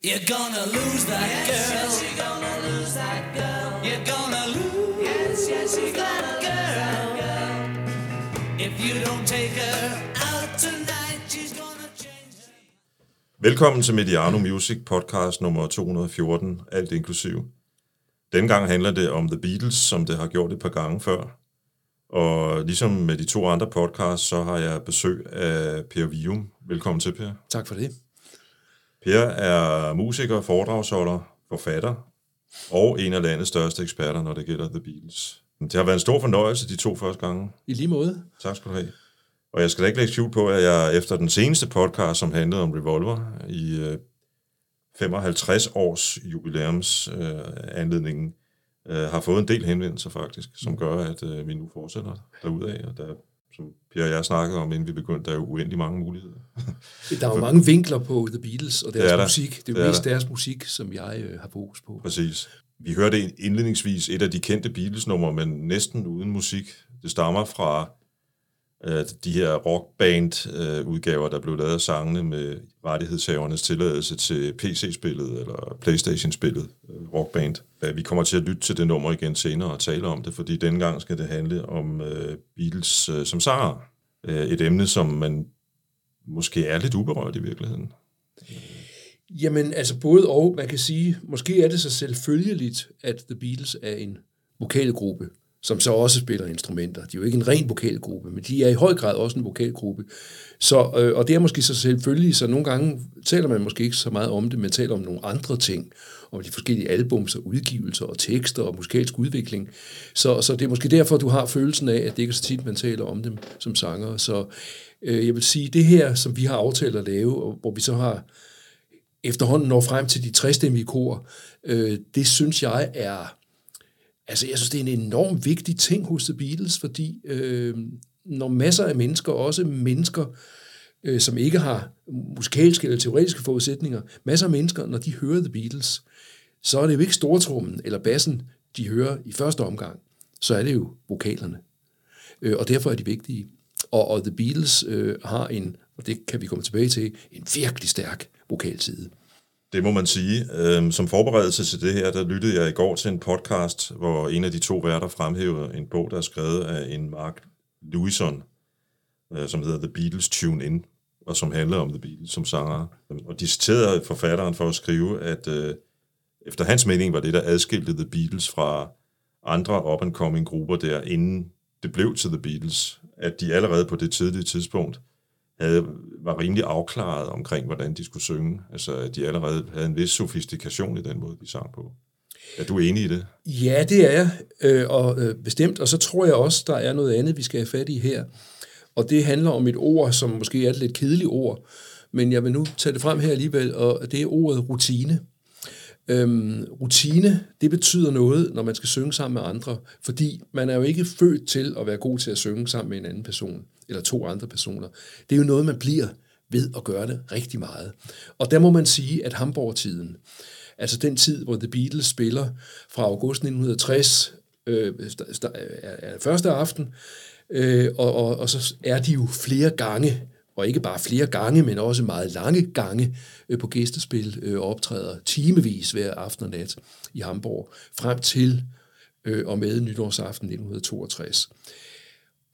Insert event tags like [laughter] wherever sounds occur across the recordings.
You're gonna lose that girl. Yes, you're gonna lose that girl. You're gonna lose. Yes, yes, you're gonna girl. girl. If you don't take her out tonight, she's gonna change. Velkommen til Mediano Music podcast nummer 214, alt inklusiv. Denne gang handler det om The Beatles, som det har gjort et par gange før. Og ligesom med de to andre podcasts, så har jeg besøg af Per Vium. Velkommen til, Per. Tak for det. Per er musiker, foredragsholder, forfatter og en af landets største eksperter, når det gælder The Beatles. Det har været en stor fornøjelse de to første gange. I lige måde. Tak skal du have. Og jeg skal da ikke lægge skjul på, at jeg efter den seneste podcast, som handlede om Revolver, i øh, 55 års jubilæums øh, anledningen, øh, har fået en del henvendelser faktisk, som gør, at øh, vi nu fortsætter derudad, og der, som Per og jeg snakkede om, inden vi begyndte, der er jo uendelig mange muligheder. Der er jo mange vinkler på The Beatles og deres Det musik. Det er Det jo er mest der. deres musik, som jeg øh, har fokus på. Præcis. Vi hørte indledningsvis et af de kendte Beatles-numre, men næsten uden musik. Det stammer fra øh, de her rockband-udgaver, der blev lavet af sangene med rettighedshavernes tilladelse til PC-spillet eller Playstation-spillet, øh, rockband. Vi kommer til at lytte til det nummer igen senere og tale om det, fordi denne gang skal det handle om øh, Beatles øh, som sanger. Øh, et emne, som man måske er lidt uberørt i virkeligheden. Jamen, altså både og, man kan sige, måske er det så selvfølgeligt, at The Beatles er en vokalgruppe, som så også spiller instrumenter. De er jo ikke en ren vokalgruppe, men de er i høj grad også en vokalgruppe. Så, øh, og det er måske så selvfølgelig, så nogle gange taler man måske ikke så meget om det, men taler om nogle andre ting, om de forskellige albums og udgivelser og tekster og musikalsk udvikling. Så, så det er måske derfor, du har følelsen af, at det ikke er så tit, man taler om dem som sanger. Så øh, jeg vil sige, det her, som vi har aftalt at lave, og hvor vi så har efterhånden når frem til de træstemmige kor, øh, det synes jeg er, altså jeg synes, det er en enormt vigtig ting hos The Beatles, fordi øh, når masser af mennesker, også mennesker, øh, som ikke har musikalske eller teoretiske forudsætninger, masser af mennesker, når de hører The Beatles, så er det jo ikke stortrummen eller bassen, de hører i første omgang, så er det jo vokalerne. Øh, og derfor er de vigtige. Og, og The Beatles øh, har en, og det kan vi komme tilbage til, en virkelig stærk vokalside. Det må man sige. Øhm, som forberedelse til det her, der lyttede jeg i går til en podcast, hvor en af de to værter fremhævede en bog, der er skrevet af en Mark Lewison, øh, som hedder The Beatles Tune In, og som handler om The Beatles som sanger. Og de citerede forfatteren for at skrive, at øh, efter hans mening var det, der adskilte The Beatles fra andre up-and-coming grupper der, inden det blev til The Beatles, at de allerede på det tidlige tidspunkt havde, var rimelig afklaret omkring, hvordan de skulle synge. Altså, at de allerede havde en vis sofistikation i den måde, de sang på. Er du enig i det? Ja, det er jeg, øh, og øh, bestemt. Og så tror jeg også, der er noget andet, vi skal have fat i her. Og det handler om et ord, som måske er et lidt kedeligt ord, men jeg vil nu tage det frem her alligevel, og det er ordet rutine. Øhm, rutine, det betyder noget, når man skal synge sammen med andre, fordi man er jo ikke født til at være god til at synge sammen med en anden person, eller to andre personer. Det er jo noget, man bliver ved at gøre det rigtig meget. Og der må man sige, at Hamburg-tiden, altså den tid, hvor The Beatles spiller fra august 1960, øh, er første aften, øh, og, og, og så er de jo flere gange, og ikke bare flere gange, men også meget lange gange øh, på gæstespil øh, og optræder timevis hver aften og nat i Hamburg, frem til øh, og med nytårsaften 1962.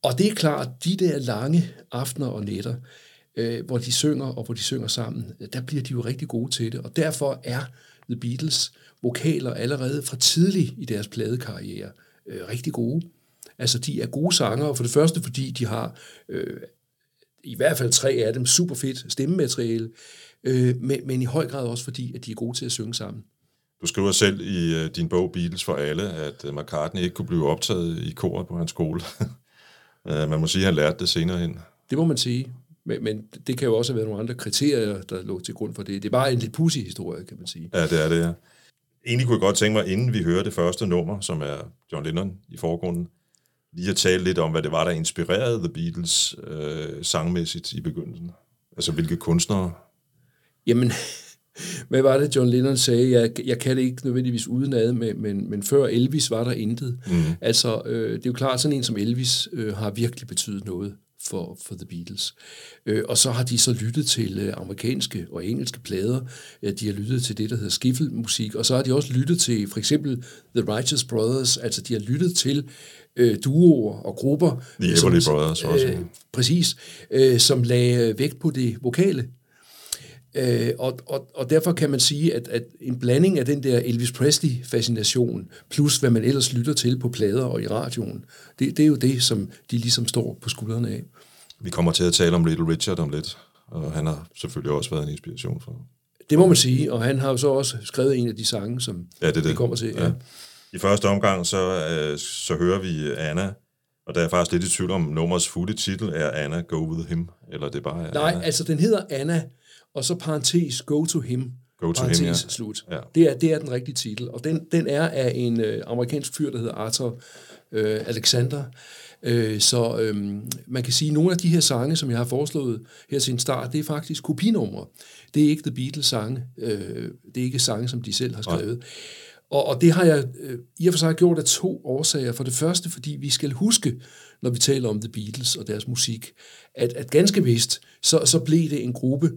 Og det er klart, de der lange aftener og nætter, øh, hvor de synger og hvor de synger sammen, øh, der bliver de jo rigtig gode til det. Og derfor er The Beatles vokaler allerede fra tidlig i deres pladekarriere rigtig gode. Altså, de er gode sangere, for det første, fordi de har øh, i hvert fald tre af dem super fedt stemmemateriale, øh, men, men i høj grad også fordi, at de er gode til at synge sammen. Du skriver selv i øh, din bog Beatles for alle, at øh, McCartney ikke kunne blive optaget i koret på hans skole. [laughs] Øh, Man må sige, at han lærte det senere hen. Det må man sige. Men, men det kan jo også have været nogle andre kriterier, der lå til grund for det. Det er bare en lidt pussy historie, kan man sige. Ja, det er det, ja. Egentlig kunne jeg godt tænke mig, inden vi hører det første nummer, som er John Lennon i forgrunden, lige at tale lidt om, hvad det var, der inspirerede The Beatles øh, sangmæssigt i begyndelsen. Altså, hvilke kunstnere? Jamen, [laughs] hvad var det, John Lennon sagde? Jeg, jeg kan det ikke nødvendigvis udenad, men, men, men før Elvis var der intet. Mm. Altså, øh, det er jo klart, sådan en som Elvis øh, har virkelig betydet noget for, for The Beatles. Øh, og så har de så lyttet til øh, amerikanske og engelske plader. Øh, de har lyttet til det, der hedder skiffelmusik, og så har de også lyttet til for eksempel The Righteous Brothers, altså de har lyttet til øh, duoer og grupper. The Everly Brothers også. Øh, præcis, øh, som lagde vægt på det vokale. Øh, og, og, og derfor kan man sige, at, at en blanding af den der Elvis Presley-fascination, plus hvad man ellers lytter til på plader og i radioen, det, det er jo det, som de ligesom står på skuldrene af. Vi kommer til at tale om Little Richard om lidt, og han har selvfølgelig også været en inspiration for. Det må man sige, og han har jo så også skrevet en af de sange, som Ja, det er det. vi kommer til. Ja. Ja. I første omgang, så, øh, så hører vi Anna, og der er faktisk lidt i tvivl om, nummerets fulde titel er Anna Go With Him, eller det er bare Nej, Anna. altså den hedder Anna, og så parentes Go To Him. Go to parentes him, ja. slut. Ja. Det, er, det er den rigtige titel, og den, den er af en øh, amerikansk fyr, der hedder Arthur øh, Alexander. Øh, så øh, man kan sige, at nogle af de her sange, som jeg har foreslået her til en start, det er faktisk kopinumre. Det er ikke The Beatles sange. Øh, det er ikke sange, som de selv har skrevet. Og, og det har jeg øh, i og for sig gjort af to årsager. For det første, fordi vi skal huske, når vi taler om The Beatles og deres musik, at, at ganske vist, så, så blev det en gruppe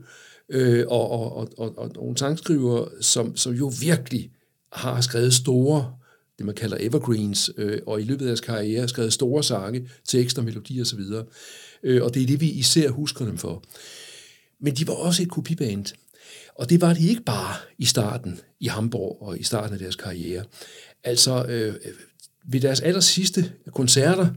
øh, og, og, og, og, og nogle sangskriver, som, som jo virkelig har skrevet store, det man kalder evergreens, øh, og i løbet af deres karriere har skrevet store sange, tekster, melodier osv. Øh, og det er det, vi især husker dem for. Men de var også et kopiband. Og det var de ikke bare i starten i Hamburg og i starten af deres karriere. Altså øh, øh ved deres aller sidste koncerter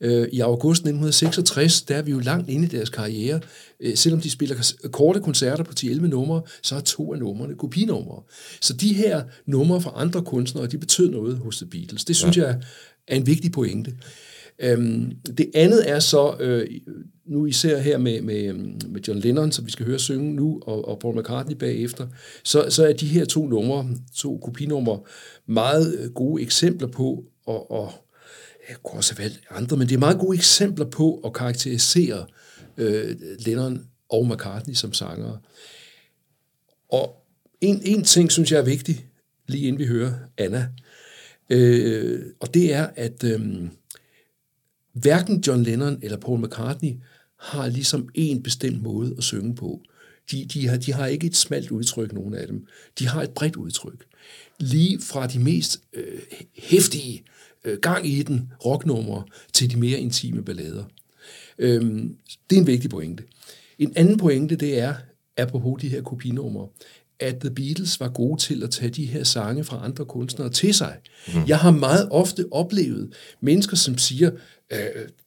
øh, i august 1966, der er vi jo langt inde i deres karriere. Øh, selvom de spiller korte koncerter på 10-11 numre, så er to af numrene kopinumre. Så de her numre fra andre kunstnere, de betød noget hos The Beatles. Det synes ja. jeg er en vigtig pointe. Øhm, det andet er så, øh, nu især her med, med, med John Lennon, som vi skal høre synge nu, og, og Paul McCartney bagefter, så, så er de her to numre, to kopinumre, meget gode eksempler på, og, og jeg kunne også have valgt andre, men det er meget gode eksempler på at karakterisere øh, Lennon og McCartney som sangere. Og en, en ting, synes jeg er vigtig, lige inden vi hører Anna, øh, og det er, at øh, hverken John Lennon eller Paul McCartney har ligesom en bestemt måde at synge på. De, de, har, de har ikke et smalt udtryk, nogen af dem. De har et bredt udtryk. Lige fra de mest øh, hæftige, øh, gang i den rocknumre, til de mere intime ballader. Øhm, det er en vigtig pointe. En anden pointe, det er, apropos de her kopinumre, at The Beatles var gode til at tage de her sange fra andre kunstnere til sig. Mm. Jeg har meget ofte oplevet mennesker, som siger, øh,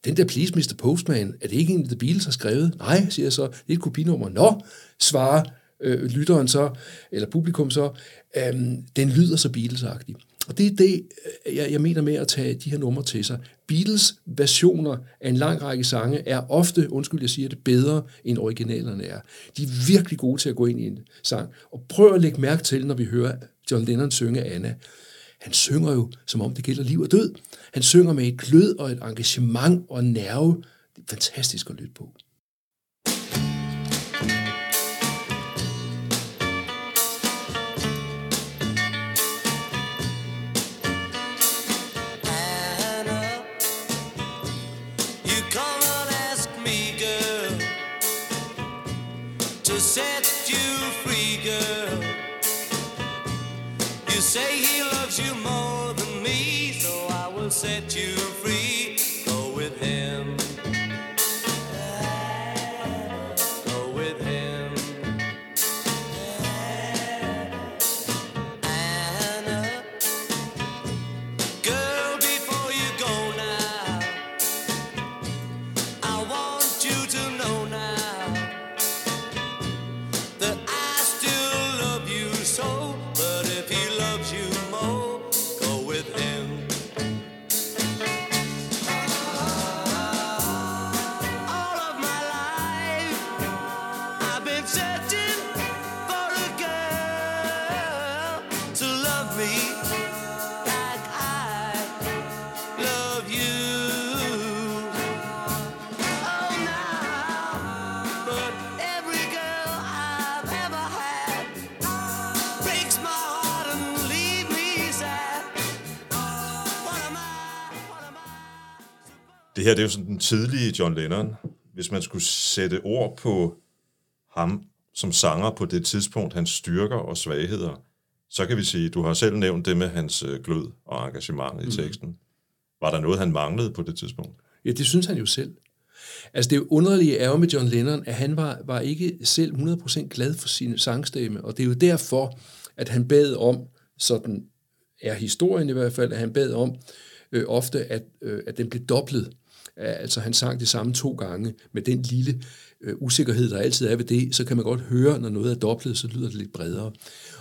den der Please Mr. Postman, er det ikke en, The Beatles har skrevet? Nej, siger jeg så, det er et kopinummer. Nå, svarer øh, lytteren så, eller publikum så, øh, den lyder så Beatles-agtig. Og det er det, øh, jeg, jeg mener med at tage de her numre til sig. Beatles versioner af en lang række sange er ofte, undskyld jeg siger det, bedre end originalerne er. De er virkelig gode til at gå ind i en sang. Og prøv at lægge mærke til, når vi hører John Lennon synge Anna. Han synger jo, som om det gælder liv og død. Han synger med et glød og et engagement og nerve. Det er fantastisk at lytte på. Her det er jo sådan den tidlige John Lennon, hvis man skulle sætte ord på ham som sanger på det tidspunkt, hans styrker og svagheder, så kan vi sige, du har selv nævnt det med hans øh, glød og engagement i Mm. teksten. Var der noget, han manglede på det tidspunkt? Ja, det synes han jo selv. Altså det underlige er jo med John Lennon, at han var, var ikke selv 100% glad for sin sangstemme, og det er jo derfor, at han bad om, sådan er historien i hvert fald, at han bad om øh, ofte, at, øh, at den blev dobblet. Altså han sang det samme to gange, med den lille øh, usikkerhed, der altid er ved det, så kan man godt høre, når noget er dobblet, så lyder det lidt bredere.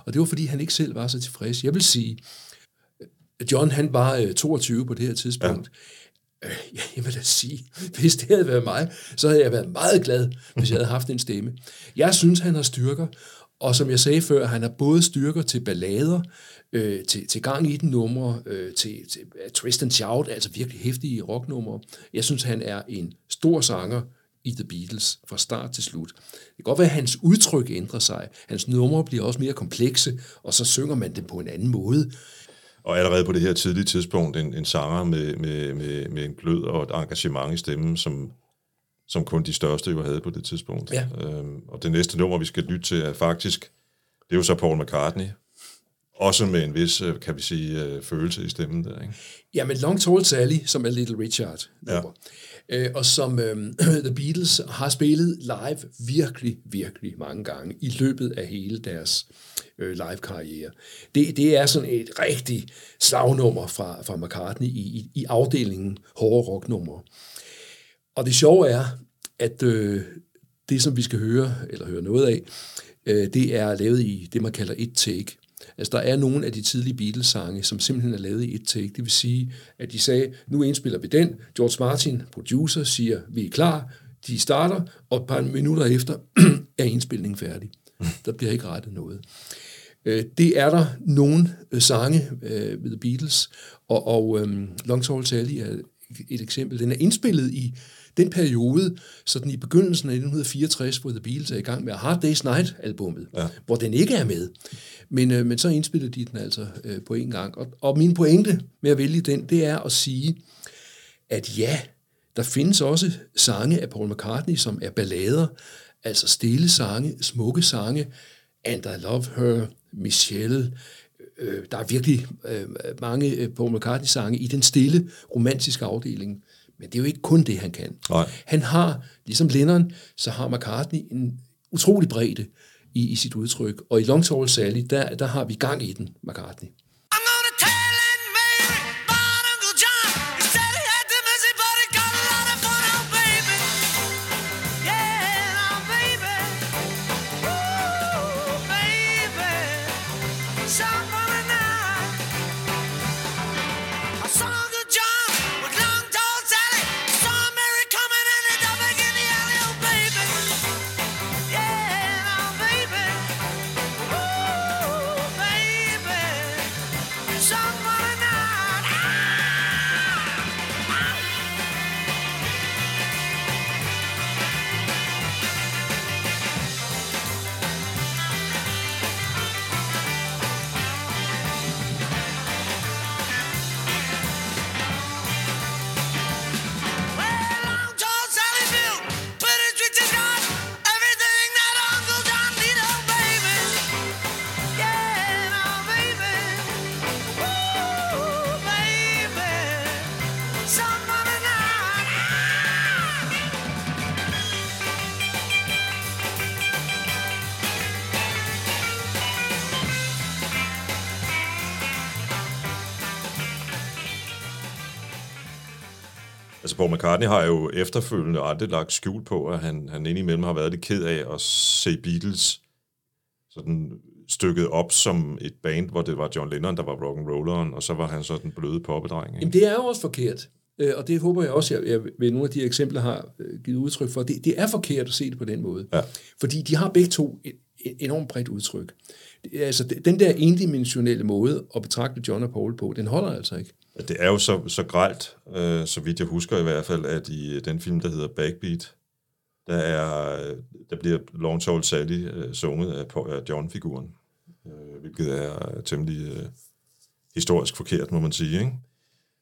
Og det var fordi, han ikke selv var så tilfreds. Jeg vil sige, John han var øh, 22 på det her tidspunkt. Ja. Øh, jeg vil da sige, [laughs] hvis det havde været mig, så havde jeg været meget glad, hvis jeg havde haft en stemme. Jeg synes, han har styrker, og som jeg sagde før, han har både styrker til ballader, øh, til, til gang i den numre, øh, til, til uh, twist and shout, altså virkelig hæftige rocknumre. Jeg synes, han er en stor sanger i The Beatles fra start til slut. Det kan godt være, at hans udtryk ændrer sig. Hans numre bliver også mere komplekse, og så synger man dem på en anden måde. Og allerede på det her tidlige tidspunkt, en, en sanger med, med, med, med en glød og et engagement i stemmen, som, som kun de største jo havde på det tidspunkt. Ja. Øhm, og det næste nummer, vi skal lytte til, er faktisk, det er jo så Paul McCartney. Også med en vis, øh, kan vi sige, øh, følelse i stemmen der, ikke? Ja, men Long Tall Sally, som er Little Richard nummer, ja. øh, og som øh, [clears throat] The Beatles har spillet live virkelig, virkelig mange gange i løbet af hele deres øh, live-karriere. Det, det er sådan et rigtig slagnummer fra, fra McCartney i, i, i afdelingen hårde rocknumre. Og det sjove er, at øh, det, som vi skal høre, eller høre noget af, øh, det er lavet i det, man kalder et take. Altså, der er nogle af de tidlige Beatles-sange, som simpelthen er lavet i et take. Det vil sige, at de sagde, nu indspiller vi den. George Martin, producer, siger, vi er klar. De starter, og et par minutter efter [clears throat] er indspilningen færdig. Der bliver ikke rettet noget. Øh, Det er der nogle øh, sange øh, ved The Beatles, og, og øhm, Long Tall Sally er et eksempel. Den er indspillet i den periode, sådan i begyndelsen af 1964, hvor The Beatles er i gang med Hard Day's Night-albummet, ja. hvor den ikke er med. Men, øh, men så indspillede de den altså øh, på en gang. Og, og min pointe med at vælge den, det er at sige, at ja, der findes også sange af Paul McCartney, som er ballader, altså stille sange, smukke sange, And I Love Her, Michelle, øh, der er virkelig øh, mange øh, Paul McCartney-sange i den stille, romantiske afdeling. Men det er jo ikke kun det, han kan. Nej. Han har, ligesom Lennon, så har McCartney en utrolig bredde i, i sit udtryk. Og i Long Tall Sally, der, der har vi gang i den, McCartney. McCartney har jo efterfølgende aldrig lagt skjul på, at han, han indimellem har været lidt ked af at se Beatles sådan stykket op som et band, hvor det var John Lennon, der var rock'n'rolleren, og så var han så den bløde poppedreng. Ikke? Jamen, det er jo også forkert. Øh, Og det håber jeg også, jeg, jeg ved nogle af de eksempler har øh, givet udtryk for. Det, det er forkert at se det på den måde. Ja. Fordi de har begge to et, et enormt bredt udtryk. Altså, den der endimensionelle måde at betragte John og Paul på, den holder altså ikke. Det er jo så, så gralt, øh, så vidt jeg husker i hvert fald, at i øh, den film, der hedder Backbeat, der, er, øh, der bliver Long Tall Sally øh, sunget af, af John-figuren, øh, hvilket er øh, temmelig øh, historisk forkert, må man sige. Ikke?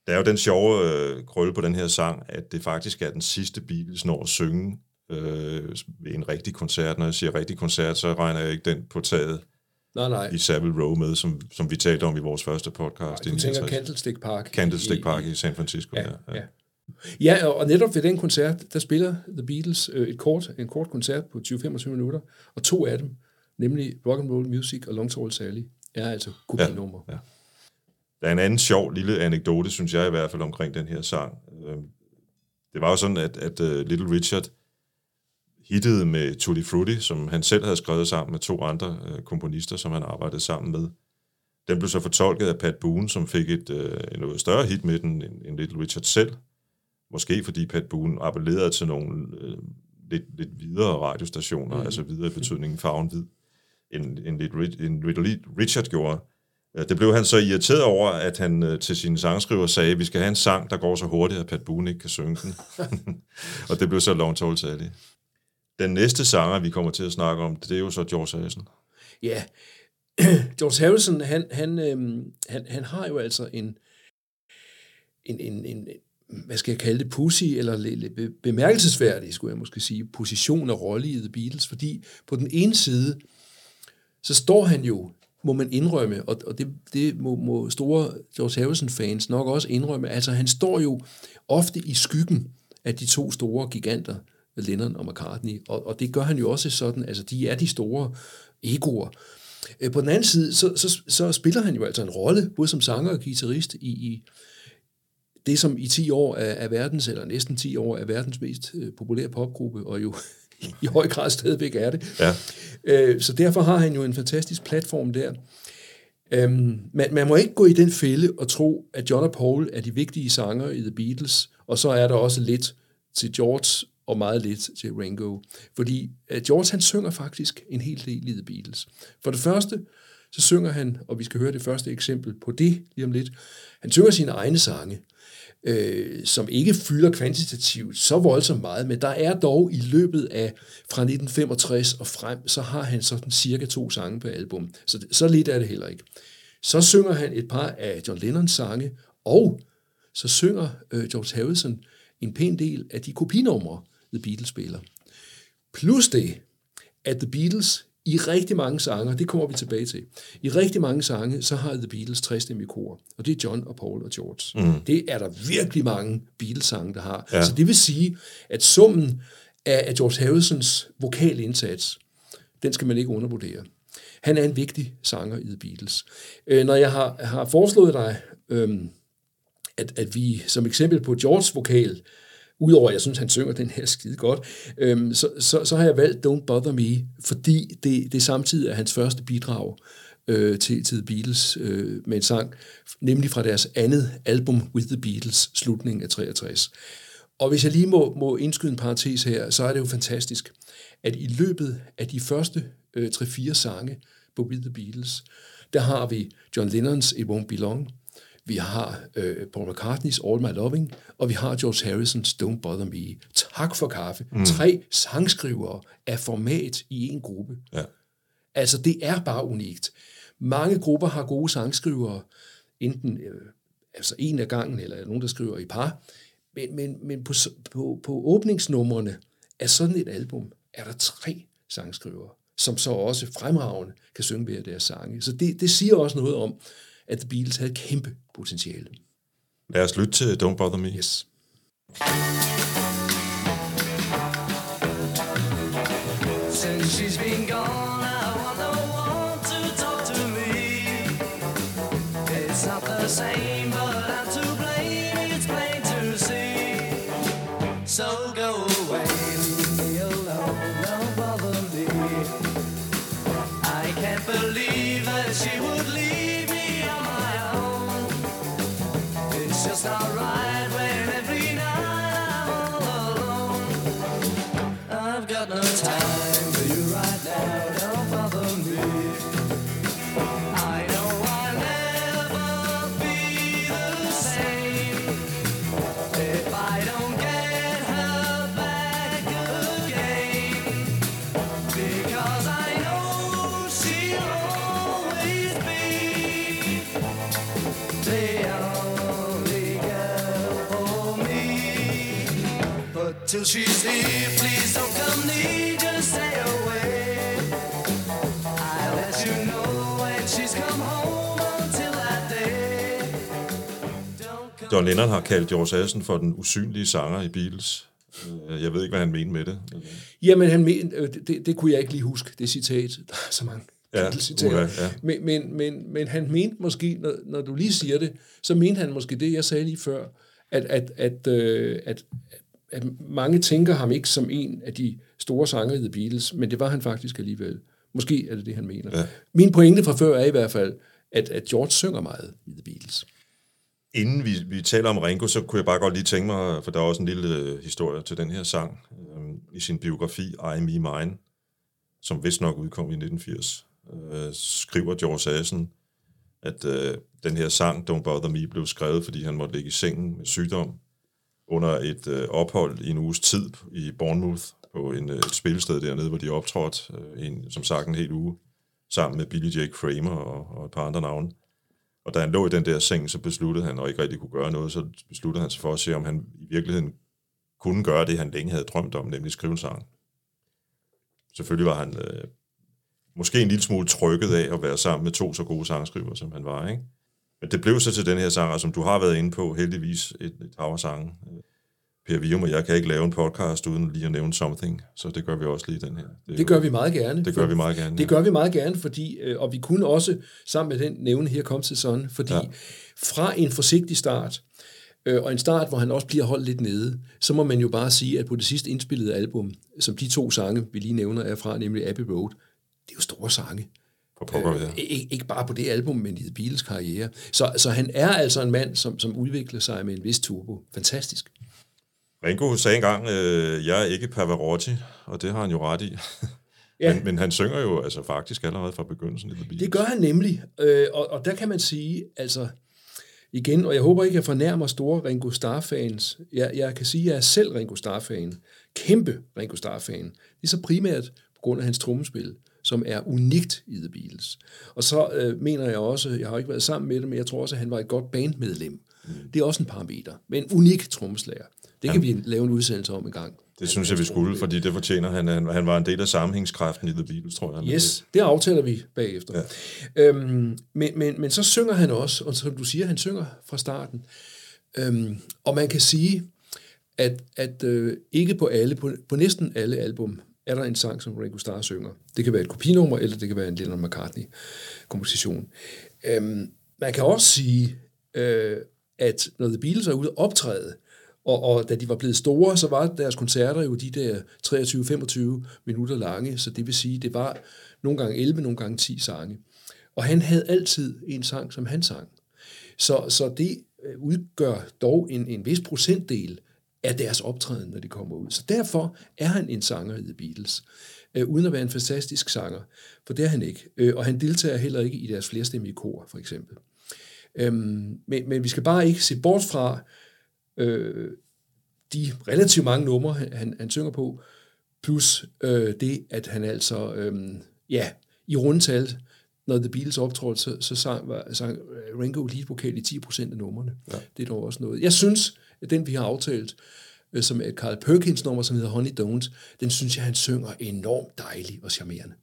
Der er jo den sjove øh, krølle på den her sang, at det faktisk er den sidste Beatles når at synge øh, ved en rigtig koncert. Når jeg siger rigtig koncert, så regner jeg ikke den på taget Nej, nej. i Savile Row med, som, som vi talte om i vores første podcast. Du i tænker 69. Candlestick Park. Candlestick i- Park i San Francisco. Ja, ja. Ja, og netop ved den koncert, der spiller The Beatles øh, et kort, en kort koncert på 20-25 minutter, og to af dem, nemlig Rock and Roll Music og Long Tall Sally, er altså kopinummer. Ja, ja. Der er en anden sjov lille anekdote, synes jeg i hvert fald, omkring den her sang. Øh, Det var jo sådan, at, at uh, Little Richard hittede med Tutti Frutti, som han selv havde skrevet sammen med to andre uh, komponister, som han arbejdede sammen med. Den blev så fortolket af Pat Boone, som fik et uh, noget større hit med den end, end Little Richard selv. Måske fordi Pat Boone appellerede til nogle uh, lidt, lidt videre radiostationer, mm. altså videre i betydningen farven hvid, end, end, lidt, end Little Richard gjorde. Øh, Det blev han så irriteret over, at han øh, til sine sangskriver sagde, at vi skal have en sang, der går så hurtigt, at Pat Boone ikke kan synge den. [laughs] og det blev så Long Tall Sally. Den næste sanger, vi kommer til at snakke om, det er jo så George Harrison. Ja, [clears throat] George Harrison, han, han, øh, han, han har jo altså en, en, en, en, hvad skal jeg kalde det, pussy, eller lidt, be- bemærkelsesværdig, skulle jeg måske sige, position og rolle i The Beatles, fordi på den ene side, så står han jo, må man indrømme, og, og det, det må, må store George Harrison-fans nok også indrømme, altså han står jo ofte i skyggen af de to store giganter, Lennon og McCartney, og, og det gør han jo også sådan, altså de er de store egoer. Øh, På den anden side, så, så, så spiller han jo altså en rolle, både som sanger og guitarist i, i det, som i 10 år er, er verdens, eller næsten 10 år, er verdens mest øh, populære popgruppe, og jo [laughs] i høj grad stadigvæk er det. Ja. Øh, så derfor har han jo en fantastisk platform der. Øhm, man, man må ikke gå i den fælde og tro, at John og Paul er de vigtige sanger i The Beatles, og så er der også lidt til George og meget lidt til Ringo. Fordi øh, George han synger faktisk en hel del i The Beatles. For det første, så synger han, og vi skal høre det første eksempel på det lige om lidt, han synger sine egne sange, øh, som ikke fylder kvantitativt så voldsomt meget, men der er dog i løbet af fra 1965 og frem, så har han sådan cirka to sange på album. Så, så lidt er det heller ikke. Så synger han et par af John Lennons sange, og så synger øh, George Harrison en pæn del af de kopinumre, The Beatles spiller. Plus det, at The Beatles i rigtig mange sange, det kommer vi tilbage til, i rigtig mange sange, så har The Beatles trestemmige kor, og det er John og Paul og George. Mm. Det er der virkelig mange Beatles-sange, der har. Ja. Så det vil sige, at summen af, George Harrisons vokalindsats, den skal man ikke undervurdere. Han er en vigtig sanger i The Beatles. Øh, når jeg har, har foreslået dig, øhm, at, at vi som eksempel på Georges vokal, udover at jeg synes, han synger den her skide godt, øhm, så, så, så har jeg valgt Don't Bother Me, fordi det, det samtidig er hans første bidrag øh, til, til The Beatles øh, med en sang, nemlig fra deres andet album With The Beatles, slutningen af 63. Og hvis jeg lige må, må indskyde en parentes her, så er det jo fantastisk, at i løbet af de første øh, 3-4 sange på With The Beatles, der har vi John Lennons It Won't Be Long, vi har øh, Paul McCartney's All My Loving, og vi har George Harrisons Don't Bother Me. Tak for kaffe. Mm. Tre sangskrivere af format i en gruppe. Ja. Altså, det er bare unikt. Mange grupper har gode sangskrivere, enten øh, altså en af gangen, eller nogen, der skriver i par. Men, men, men på, på, på åbningsnumrene af sådan et album, er der tre sangskrivere, som så også fremragende kan synge hver deres sange. Så det, det siger også noget om, at The Beatles havde et kæmpe potentiale. Lad os lytte til Don't Bother Me. Yes. Since she's been gone, till she's here. Please don't come near, just stay away. I'll let you know when she's come home until that day. John Lennon har kaldt George Harrison for den usynlige sanger i Beatles. Øh, Jeg ved ikke, hvad han mente med det. Jamen, han men, øh, det, det kunne jeg ikke lige huske, det citat. [laughs] Der er så mange Ja, Beatles-citater. uha, ja. men, men, men, men han mente måske, når, når du lige siger det, så mente han måske det, jeg sagde lige før, at, at, at, øh, at, at mange tænker ham ikke som en af de store sanger i The Beatles, men det var han faktisk alligevel. Måske er det det, han mener. Ja. Min pointe fra før er i hvert fald, at, at George synger meget i The Beatles. Inden vi, vi taler om Ringo, så kunne jeg bare godt lige tænke mig, for der er også en lille øh, historie til den her sang, øh, i sin biografi I, Me, Mine, som vist nok udkom i 1980, øh, skriver George Harrison, at øh, den her sang, Don't Bother Me, blev skrevet, fordi han måtte ligge i sengen med sygdom under et øh, ophold i en uges tid i Bournemouth, på en, øh, et spillested dernede, hvor de optrådte, øh, en, som sagt en hel uge, sammen med Billy J. Kramer og, og et par andre navne. Og da han lå i den der seng, så besluttede han, og ikke rigtig kunne gøre noget, så besluttede han sig for at se, om han i virkeligheden kunne gøre det, han længe havde drømt om, nemlig skrive en sang. Selvfølgelig var han øh, måske en lille smule trykket af at være sammen med to så gode sangskriver, som han var, ikke? Men det blev så til den her sang, som du har været inde på, heldigvis et, et hav af sange. Per Vium og jeg kan ikke lave en podcast uden lige at nævne something, så det gør vi også lige den her. er Det gør vi meget gerne. Det gør vi meget gerne, Det ja. gør vi meget gerne, fordi, øh, og vi kunne også sammen med den nævne her kom til sådan, fordi Ja. ja. fra en forsigtig start, øh, og en start, hvor han også bliver holdt lidt nede, så må man jo bare sige, at på det sidste indspillede album, som de to sange, vi lige nævner, er fra, nemlig Abbey Road, det er jo store sange. Pokker, ja. Ik- ikke bare på det album, men i Beatles karriere. Så, så han er altså en mand, som, som udvikler sig med en vis turbo. Fantastisk. Ringo sagde engang, øh, jeg er ikke Pavarotti, og det har han jo ret i. Ja. men, men han synger jo altså faktisk allerede fra begyndelsen Beatles. Det gør han nemlig, øh, og, og der kan man sige, altså igen, og jeg håber ikke, at jeg fornærmer store Ringo Starr-fans. Jeg, jeg kan sige, at jeg er selv Ringo Starr-fan. Kæmpe Ringo Starr-fan. Det er så primært på grund af hans trommespil, som er unikt i The Beatles. Og så øh, mener jeg også, jeg har ikke været sammen med det, men jeg tror også, at han var et godt bandmedlem. Mm. Det er også en parameter, men en unik trommeslager. Det kan vi lave en udsendelse om en gang. Det synes jeg, vi skulle, fordi det fortjener han. Han, han var en del af sammenhængskraften i The Beatles, tror jeg. Yes, det aftaler vi bagefter. Ja. Øhm, men, men, men så synger han også, og som du siger, han synger fra starten. Øhm, og man kan sige, at, at øh, ikke på alle, på, på næsten alle album, er der en sang, som Ringo Starr synger. Det kan være et kopinummer, eller det kan være en Lennon McCartney-komposition. Øhm, man kan også sige, øh, at når The Beatles er ude at optræde, og, og da de var blevet store, så var deres koncerter jo de der 23-25 minutter lange, så det vil sige, det var nogle gange 11, nogle gange 10 sange. Og han havde altid en sang, som han sang. Så, så det øh, udgør dog en, en vis procentdel af deres optræden, når de kommer ud. Så derfor er han en sanger i The Beatles, øh, uden at være en fantastisk sanger, for det er han ikke. Øh, og han deltager heller ikke i deres flerstemmige kor, for eksempel. Øhm, men, men vi skal bare ikke se bort fra øh, de relativt mange numre, han, han, han synger på, plus øh, det, at han altså, øh, ja, i rundtal, når The Beatles optrådte, så, så sang, var, sang Ringo leadvokal i 10% af numrene. Ja. Det er dog også noget. Jeg synes, den vi har aftalt, øh, som er Carl Perkins nummer, som hedder Honey Don't, den synes jeg, han synger enormt dejligt og charmerende.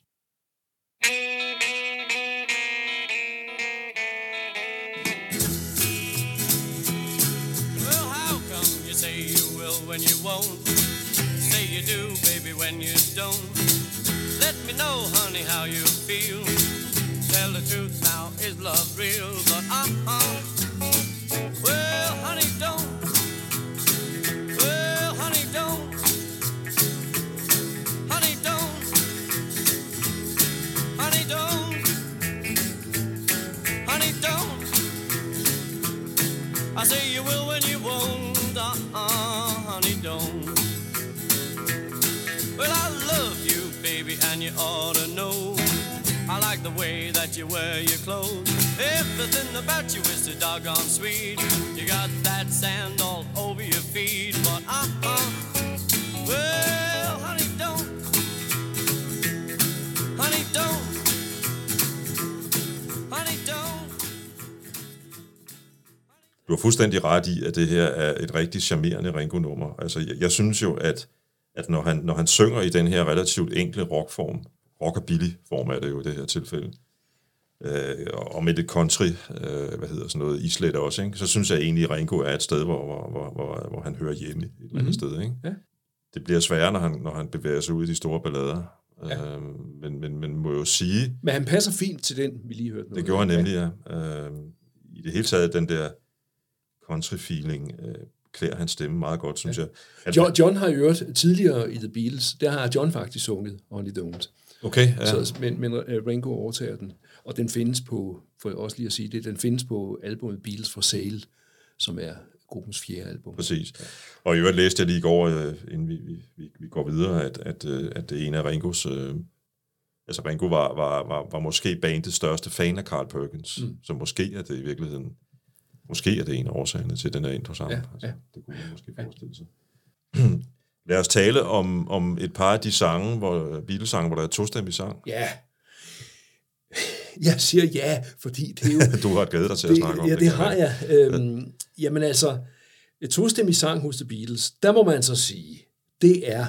Well, how come you say you will when you won't? Say you do, baby, when you don't. Let me know, honey, how you feel. Tell the truth now, is love real? But uh-uh. Well, honey, don't. Doggone sweet. You got that sand all over your feet, but uh-uh. Well, honey, don't. Honey, don't. Honey, don't. du har fuldstændig ret i, at det her er et rigtig charmerende Ringo-nummer. Altså, jeg, jeg synes jo, at, at når, han, når han synger i den her relativt enkle rockform, rockabilly-form er det jo i det her tilfælde, øh, og med det country, øh, hvad hedder sådan noget, islet også, ikke? så synes jeg egentlig, at Ringo er et sted, hvor, hvor, hvor, hvor, hvor han hører hjemme et eller andet mm-hmm. sted. Ikke? Ja. Det bliver sværere, når han, når han bevæger sig ud i de store ballader. Ja. Øh, men, men, men må jo sige, Men han passer fint til den, vi lige hørte. det gjorde han nemlig, ja. Øh, I det hele taget, den der country-feeling øh, klæder hans stemme meget godt, synes jeg. At, John, John har jo hørt tidligere i The Beatles, der har John faktisk sunget Only Don't. Okay, ja. Ja. Så, men, men uh, Ringo overtager den, og den findes på, for også lige at sige det, den findes på albumet Beatles for Sale, som er gruppens fjerde album. Præcis. Og i øvrigt læste jeg lige i går, øh, inden vi, vi, vi, går videre, at, at, øh, at det en af Ringos... Øh, altså Ringo var, var, var, var måske bandets største fan af Carl Perkins, mm. så måske er det i virkeligheden... Måske er det en af årsagerne til, at den er intro sammen. Ja, altså, ja. Det kunne man måske forestille sig. [clears throat] Lad os tale om, om et par af de sange, hvor, Beatles-sange, hvor der er tostemmig sang. Ja. Jeg siger ja, fordi det er jo... [laughs] Du har glædet dig til at det, snakke om ja, det. det kan har jeg. jeg. Øhm, jamen altså, et tostemmig sang hos The Beatles, der må man så sige, det er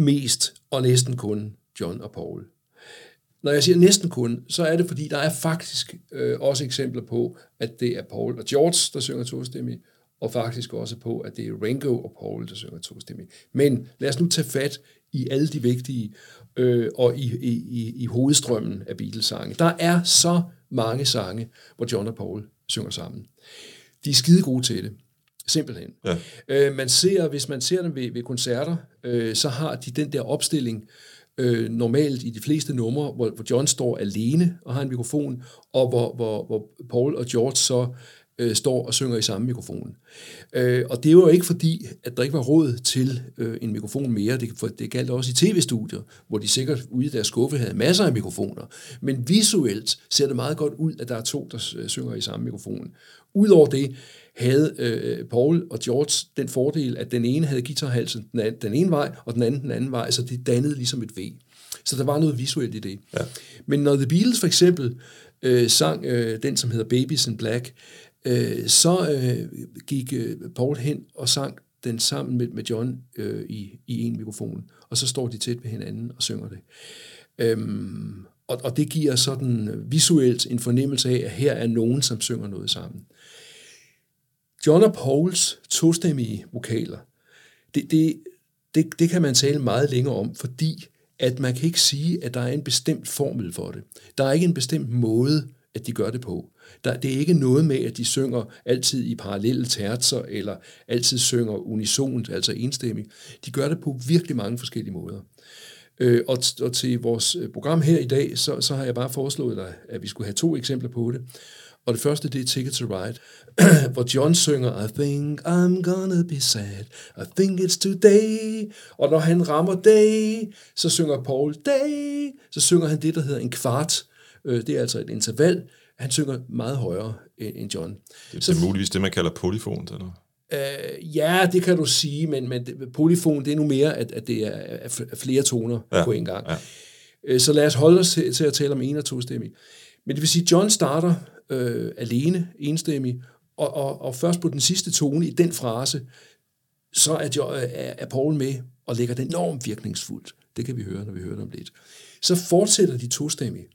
mest og næsten kun John og Paul. Når jeg siger næsten kun, så er det fordi, der er faktisk øh, også eksempler på, at det er Paul og George, der synger tostemmig, og faktisk også på, at det er Ringo og Paul, der synger tostemmig. Men lad os nu tage fat i alle de vigtige, øh, og i, i, i, i hovedstrømmen af Beatles-sange. Der er så mange sange, hvor John og Paul synger sammen. De er skide gode til det. Simpelthen. Ja. Øh, man ser, hvis man ser dem ved, ved koncerter, øh, så har de den der opstilling, øh, normalt i de fleste numre, hvor, hvor John står alene og har en mikrofon, og hvor, hvor, hvor Paul og George så øh, står og synger i samme mikrofon. Øh, og det var jo ikke fordi, at der ikke var råd til øh, en mikrofon mere, det, for det galt også i tv-studier, hvor de sikkert ude i deres skuffe havde masser af mikrofoner. Men visuelt ser det meget godt ud, at der er to, der øh, synger i samme mikrofon. Udover det havde øh, Paul og George den fordel, at den ene havde guitarhalsen den, anden, den ene vej, og den anden den anden vej, så det dannede ligesom et V. Så der var noget visuelt i det. Ja. Men når The Beatles for eksempel øh, sang øh, den, som hedder Babies in Black, øh, så øh, gik øh, Paul hen og sang den sammen med, med John øh, i, i en mikrofon, og så står de tæt ved hinanden og synger det. Øhm, og, og det giver sådan øh, visuelt en fornemmelse af, at her er nogen, som synger noget sammen. John og Pauls tostemmige vokaler, det, det, det, det kan man tale meget længere om, fordi at man kan ikke sige, at der er en bestemt formel for det. Der er ikke en bestemt måde, at de gør det på. Der, det er ikke noget med, at de synger altid i parallelle tertser, eller altid synger unisont, altså enstemmigt. De gør det på virkelig mange forskellige måder. Øh, og, og til vores øh, program her i dag, så, så har jeg bare foreslået dig, at vi skulle have to eksempler på det. Og det første, det er Ticket to Ride, [clears throat] hvor John synger, I think I'm gonna be sad, I think it's today. Og når han rammer day, så synger Paul day, så synger han det, der hedder en kvart. Øh, det er altså et interval. Han synger meget højere end John. Det, det er muligvis det, man kalder polyfon, eller? Øh, ja, det kan du sige, men, men polyfon, det er nu mere, at, at det er, er er flere toner ja, på en gang. ja. Øh, så lad os holde os til, til at tale om en- og tostemmig. Men det vil sige, at John starter øh, alene, enstemmig, og, og, og først på den sidste tone i den frase, så er, jo, er, er Paul med og lægger den enormt virkningsfuldt. Det kan vi høre, når vi hører det om lidt. Så fortsætter de tostemmige,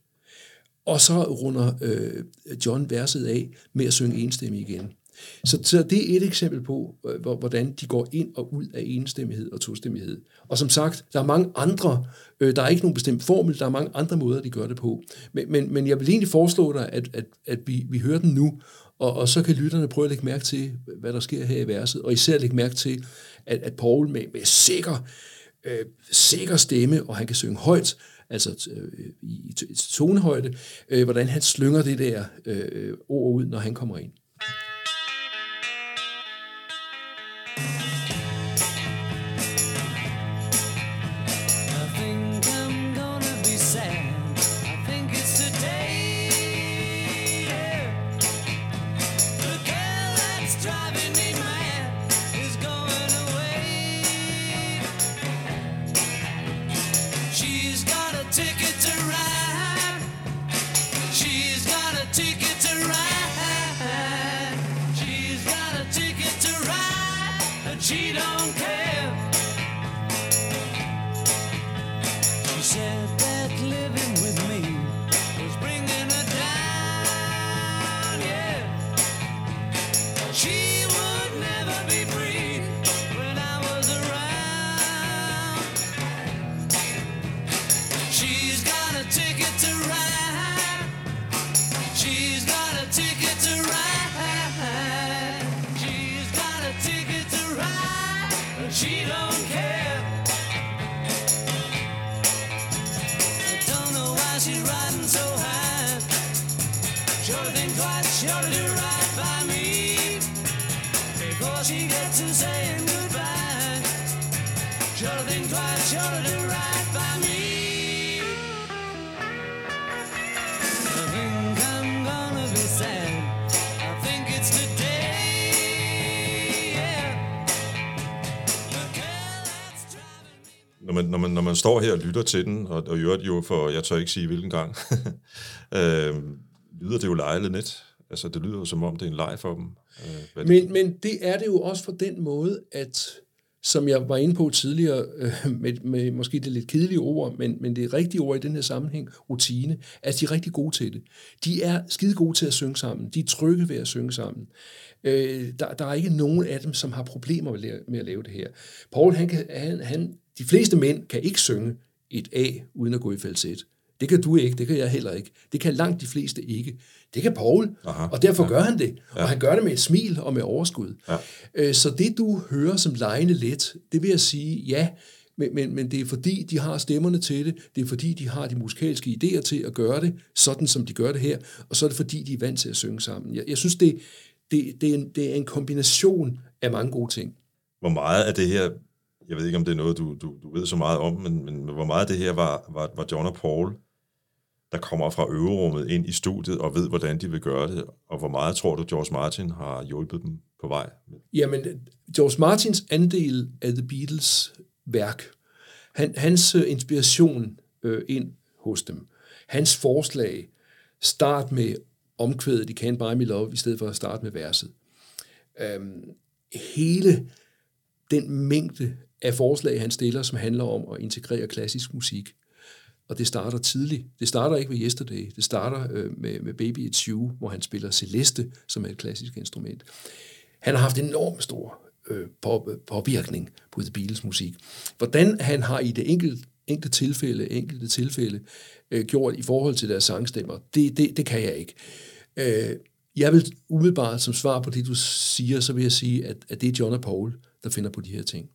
og så runder øh, John verset af med at synge enstemmig igen. Så, så det er et eksempel på, øh, hvordan de går ind og ud af enstemmighed og tostemmighed. Og som sagt, der er mange andre, øh, der er ikke nogen bestemt formel, der er mange andre måder, de gør det på. Men, men, men jeg vil egentlig foreslå dig, at, at, at vi, vi hører den nu, og, og så kan lytterne prøve at lægge mærke til, hvad der sker her i verset, og især lægge mærke til, at, at Paul med, med sikker, øh, sikker stemme, og han kan synge højt, altså øh, i tonehøjde, øh, hvordan han slynger det der øh, øh ord ud, når han kommer ind. Når man, når, man, når man står her og lytter til den, og, og i øvrigt jo for, jeg tør ikke sige hvilken gang, [laughs] øh, lyder det jo lejeligt net. Altså, det lyder jo som om, det er en leg for dem. Øh, men, det- Men, men det er det jo også på den måde, at som jeg var inde på tidligere, øh, med, med måske det lidt kedelige ord, men, men det rigtige ord i den her sammenhæng, rutine, at de er rigtig gode til det. De er skide gode til at synge sammen. De er trygge ved at synge sammen. Øh, der, der er ikke nogen af dem, som har problemer med, med at lave det her. Paul, han kan, han, han, de fleste mænd kan ikke synge et A, uden at gå i falset. Det kan du ikke, det kan jeg heller ikke. Det kan langt de fleste ikke. Det kan Paul, Aha, og derfor ja. gør han det. Og han gør det med et smil og med overskud. Ja. Øh, Så det, du hører som lejende let, det vil jeg sige, ja, men, men, men det er fordi, de har stemmerne til det, det er fordi, de har de musikalske idéer til at gøre det, sådan som de gør det her, og så er det fordi, de er vant til at synge sammen. Jeg, jeg synes, det, det, det, er en, det er en kombination af mange gode ting. Hvor meget af det her, jeg ved ikke, om det er noget, du, du, du ved så meget om, men, men hvor meget det her var, var, var John og Paul, der kommer fra øverummet ind i studiet og ved, hvordan de vil gøre det, og hvor meget tror du, George Martin har hjulpet dem på vej? Jamen, George Martins andel af The Beatles værk, han, hans øh, inspiration øh, ind hos dem, hans forslag, start med omkvædet i Can't Buy Me Love, i stedet for at starte med verset. Øhm, hele den mængde af forslag, han stiller, som handler om at integrere klassisk musik, og det starter tidligt. Det starter ikke ved Yesterday. Det starter øh, med, med Baby It's You, hvor han spiller Celeste, som er et klassisk instrument. Han har haft enormt stor øh, på, øh, påvirkning på The Beatles musik. Hvordan han har i det enkelte, enkelte tilfælde, enkelte tilfælde øh, gjort i forhold til deres sangstemmer, det, det, det kan jeg ikke. Øh, jeg vil umiddelbart som svar på det, du siger, så vil jeg sige, at, at det er John og Paul, der finder på de her ting.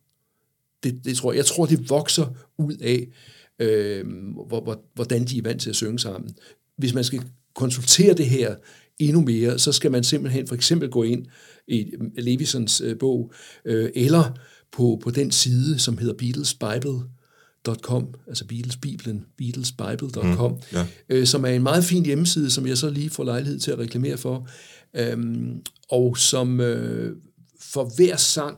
Det, det tror jeg. jeg tror, det vokser ud af, øh, hvor, hvor, hvordan de er vant til at synge sammen. Hvis man skal konsultere det her endnu mere, så skal man simpelthen for eksempel gå ind i Levisons øh, bog, øh, eller på, på den side, som hedder BeatlesBible.com, altså Beatles Bibelen, BeatlesBible.com, mm, ja. øh, som er en meget fin hjemmeside, som jeg så lige får lejlighed til at reklamere for, øhm, og som øh, for hver sang,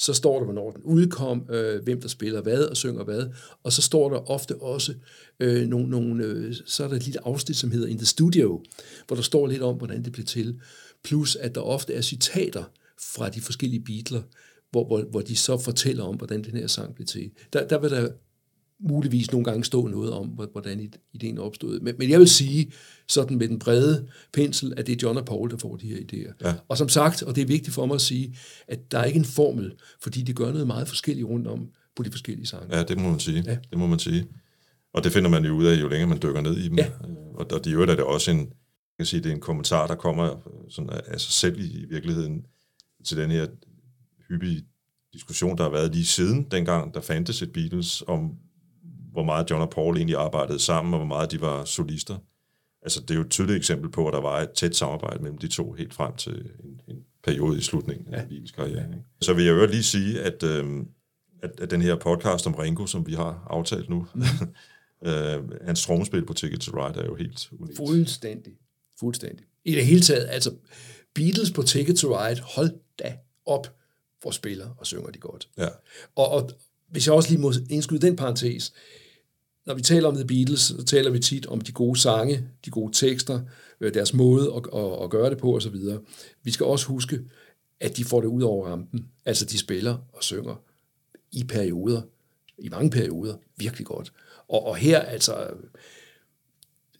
så står der, hvornår den udkom, øh, hvem der spiller hvad og synger hvad, og så står der ofte også øh, nogle, nogle øh, så er der et lille afsnit, som hedder In the Studio, hvor der står lidt om, hvordan det blev til, plus at der ofte er citater fra de forskellige Beatles, hvor, hvor, hvor de så fortæller om, hvordan den her sang blev til. Der, der vil der muligvis nogle gange stå noget om, hvordan ideen opstod. Men, men jeg vil sige, sådan med den brede pensel, at det er John og Paul, der får de her idéer. Ja. Og som sagt, og det er vigtigt for mig at sige, at der er ikke en formel, fordi de gør noget meget forskelligt rundt om på de forskellige sange. Ja, det må man sige. Ja. Det må man sige. Og det finder man jo ud af, jo længere man dykker ned i dem. Ja. Og, og det er jo er det også en, jeg kan sige, det er en kommentar, der kommer sådan af sig selv i, i virkeligheden til den her hyppige diskussion, der har været lige siden, dengang der fandtes et Beatles, om hvor meget John og Paul egentlig arbejdede sammen, og hvor meget de var solister. Altså, det er jo et tydeligt eksempel på, at der var et tæt samarbejde mellem de to helt frem til en, en periode i slutningen af Beatles karriere. Ikke? Så vil jeg jo lige sige, at, øh, at, at den her podcast om Ringo, som vi har aftalt nu, [laughs] øh, hans trommespil på Ticket to Ride er jo helt unikt. Fuldstændig. Fuldstændig. I det hele taget, altså Beatles på Ticket to Ride, hold da op, hvor spiller og synger de godt. Ja. Og, og hvis jeg også lige må indskyde den parentes, når vi taler om The Beatles, så taler vi tit om de gode sange, de gode tekster, øh, deres måde at, at, at gøre det på osv. Vi skal også huske, at de får det ud over rampen. Altså, de spiller og synger i perioder, i mange perioder, virkelig godt. Og, og her, altså,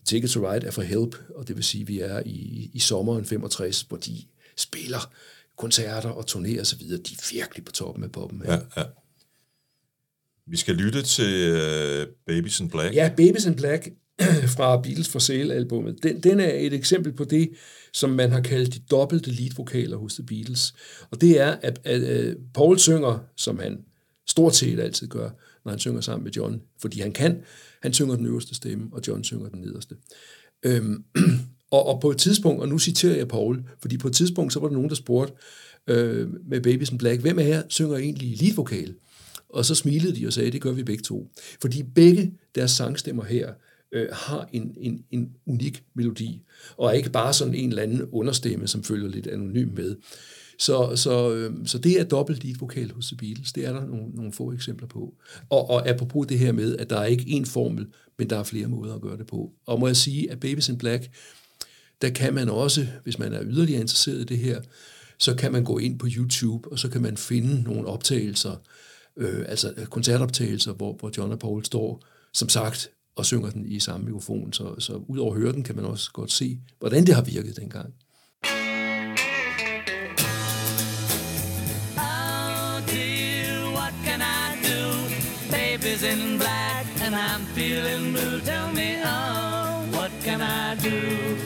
Ticket to Ride er for Help, og det vil sige, at vi er i, i sommeren 65, hvor de spiller koncerter og turnerer osv. De er virkelig på toppen af poppen. her. Ja, ja. Vi skal lytte til uh, Babies in Black. Ja, Babies in Black [clears throat] fra Beatles for Sale-albummet, den, den er et eksempel på det, som man har kaldt de dobbelte leadvokaler hos The Beatles. Og det er, at, at, at Paul synger, som han stort set altid gør, når han synger sammen med John, fordi han kan. Han synger den øverste stemme, og John synger den nederste. Øhm, [clears throat] Og, og på et tidspunkt, og nu citerer jeg Paul, fordi på et tidspunkt, så var der nogen, der spurgte øh, med Babies in Black, hvem af her synger egentlig leadvokal? Og så smilede de og sagde, det gør vi begge to. Fordi begge deres sangstemmer her øh, har en, en, en unik melodi, og er ikke bare sådan en eller anden understemme, som følger lidt anonym med. Så, så, øh, så det er dobbelt lead vokal hos The Beatles. Det er der nogle, nogle få eksempler på. Og, og apropos det her med, at der er ikke én formel, men der er flere måder at gøre det på. Og må jeg sige, at Babies in Black, der kan man også, hvis man er yderligere interesseret i det her, så kan man gå ind på YouTube, og så kan man finde nogle optagelser, øh, altså øh, koncertoptagelser, hvor, hvor John og Paul står, som sagt, og synger den i samme mikrofon. Så, så udover at høre den, kan man også godt se, hvordan det har virket dengang. Oh what can I do? In black and I'm feeling blue. Tell me, oh, what can I do?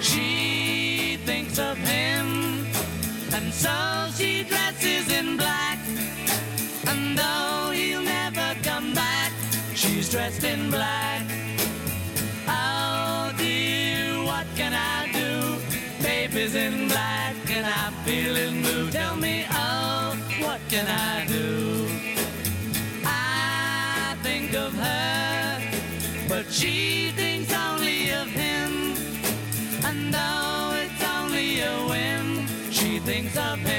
She thinks of him and so she dressed in black. Oh dear, what can I do? Baby's in black and I'm feeling blue. Tell me, oh, what can I do? I think of her, but she thinks only of him. And though it's only a whim, she thinks of him.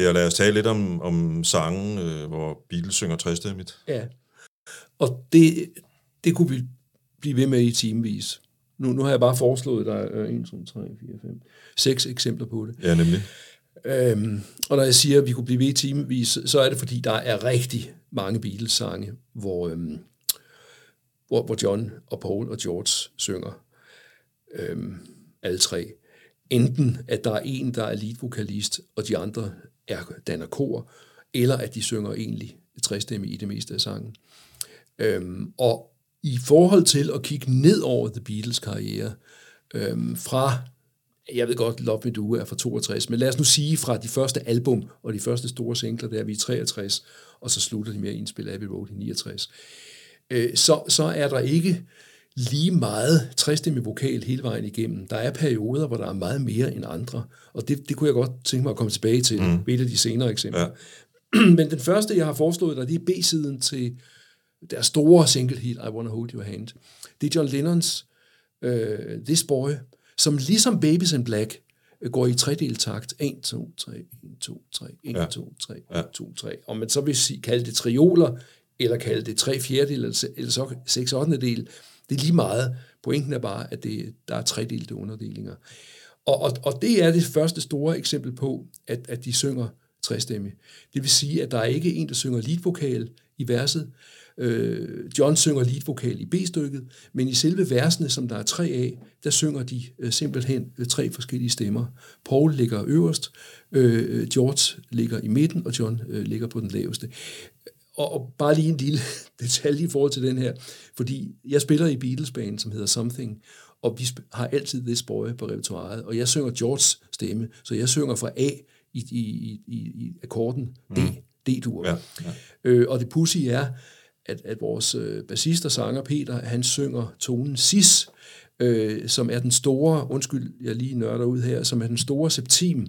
Per, lad os tale lidt om, om sangen, øh, hvor Beatles synger træstemmigt. Ja. Og det, det kunne vi blive ved med i timevis. Nu, nu har jeg bare foreslået dig øh, 1, 2, 3, 4, 5, 6 eksempler på det. Ja, nemlig. Øhm, og når jeg siger, at vi kunne blive ved i timevis, så er det fordi, der er rigtig mange Beatles-sange, hvor, øhm, hvor, hvor John og Paul og George synger øhm, alle tre. Enten at der er en, der er lead-vokalist, og de andre er, danner kor, eller at de synger egentlig træstemme i det meste af sangen. Øhm, og i forhold til at kigge ned over The Beatles karriere, øhm, fra, jeg ved godt, Love Me Do er fra 62, men lad os nu sige fra de første album og de første store singler, der er vi i 63, og så slutter de med at indspille Abbey Road i 69, øh, så, så er der ikke lige meget træstemme vokal hele vejen igennem. Der er perioder, hvor der er meget mere end andre, og det, det kunne jeg godt tænke mig at komme tilbage til mm. ved et af de senere eksempler. Ja. [clears throat] Men den første, jeg har foreslået dig, det er B-siden til deres store single hit, I Wanna Hold Your Hand. Det er John Lennons uh, This Boy, som ligesom Babies in Black øh, går i tredel takt. 1, 2, 3, 1, 2, 3, 1, Ja. 2, 3, 1, Ja. 2, 3. Om man så vil sige, kalde det trioler, eller kalde det tre fjerdedel, eller, eller så seks ottendedel, det er lige meget. Pointen er bare, at det, der er tredelte underdelinger. Og, og, og det er det første store eksempel på, at, at de synger trestemme. Det vil sige, at der er ikke en, der synger leadvokal i verset. Øh, John synger leadvokal i B-stykket, men i selve versene, som der er tre af, der synger de øh, simpelthen øh, tre forskellige stemmer. Paul ligger øverst, øh, George ligger i midten, og John øh, ligger på den laveste. Og, og bare lige en lille [laughs] detalje i forhold til den her, fordi jeg spiller i Beatles-band, som hedder Something, og vi har altid This Boy på repertoireet, og jeg synger Georges stemme, så jeg synger fra A i, i, i, i, akkorden D, D-dur. Ja, ja. Øh, og det pussy er, at, at vores øh, bassist og sanger Peter, han synger tonen sis, øh, som er den store, undskyld, jeg lige nørder ud her, som er den store septim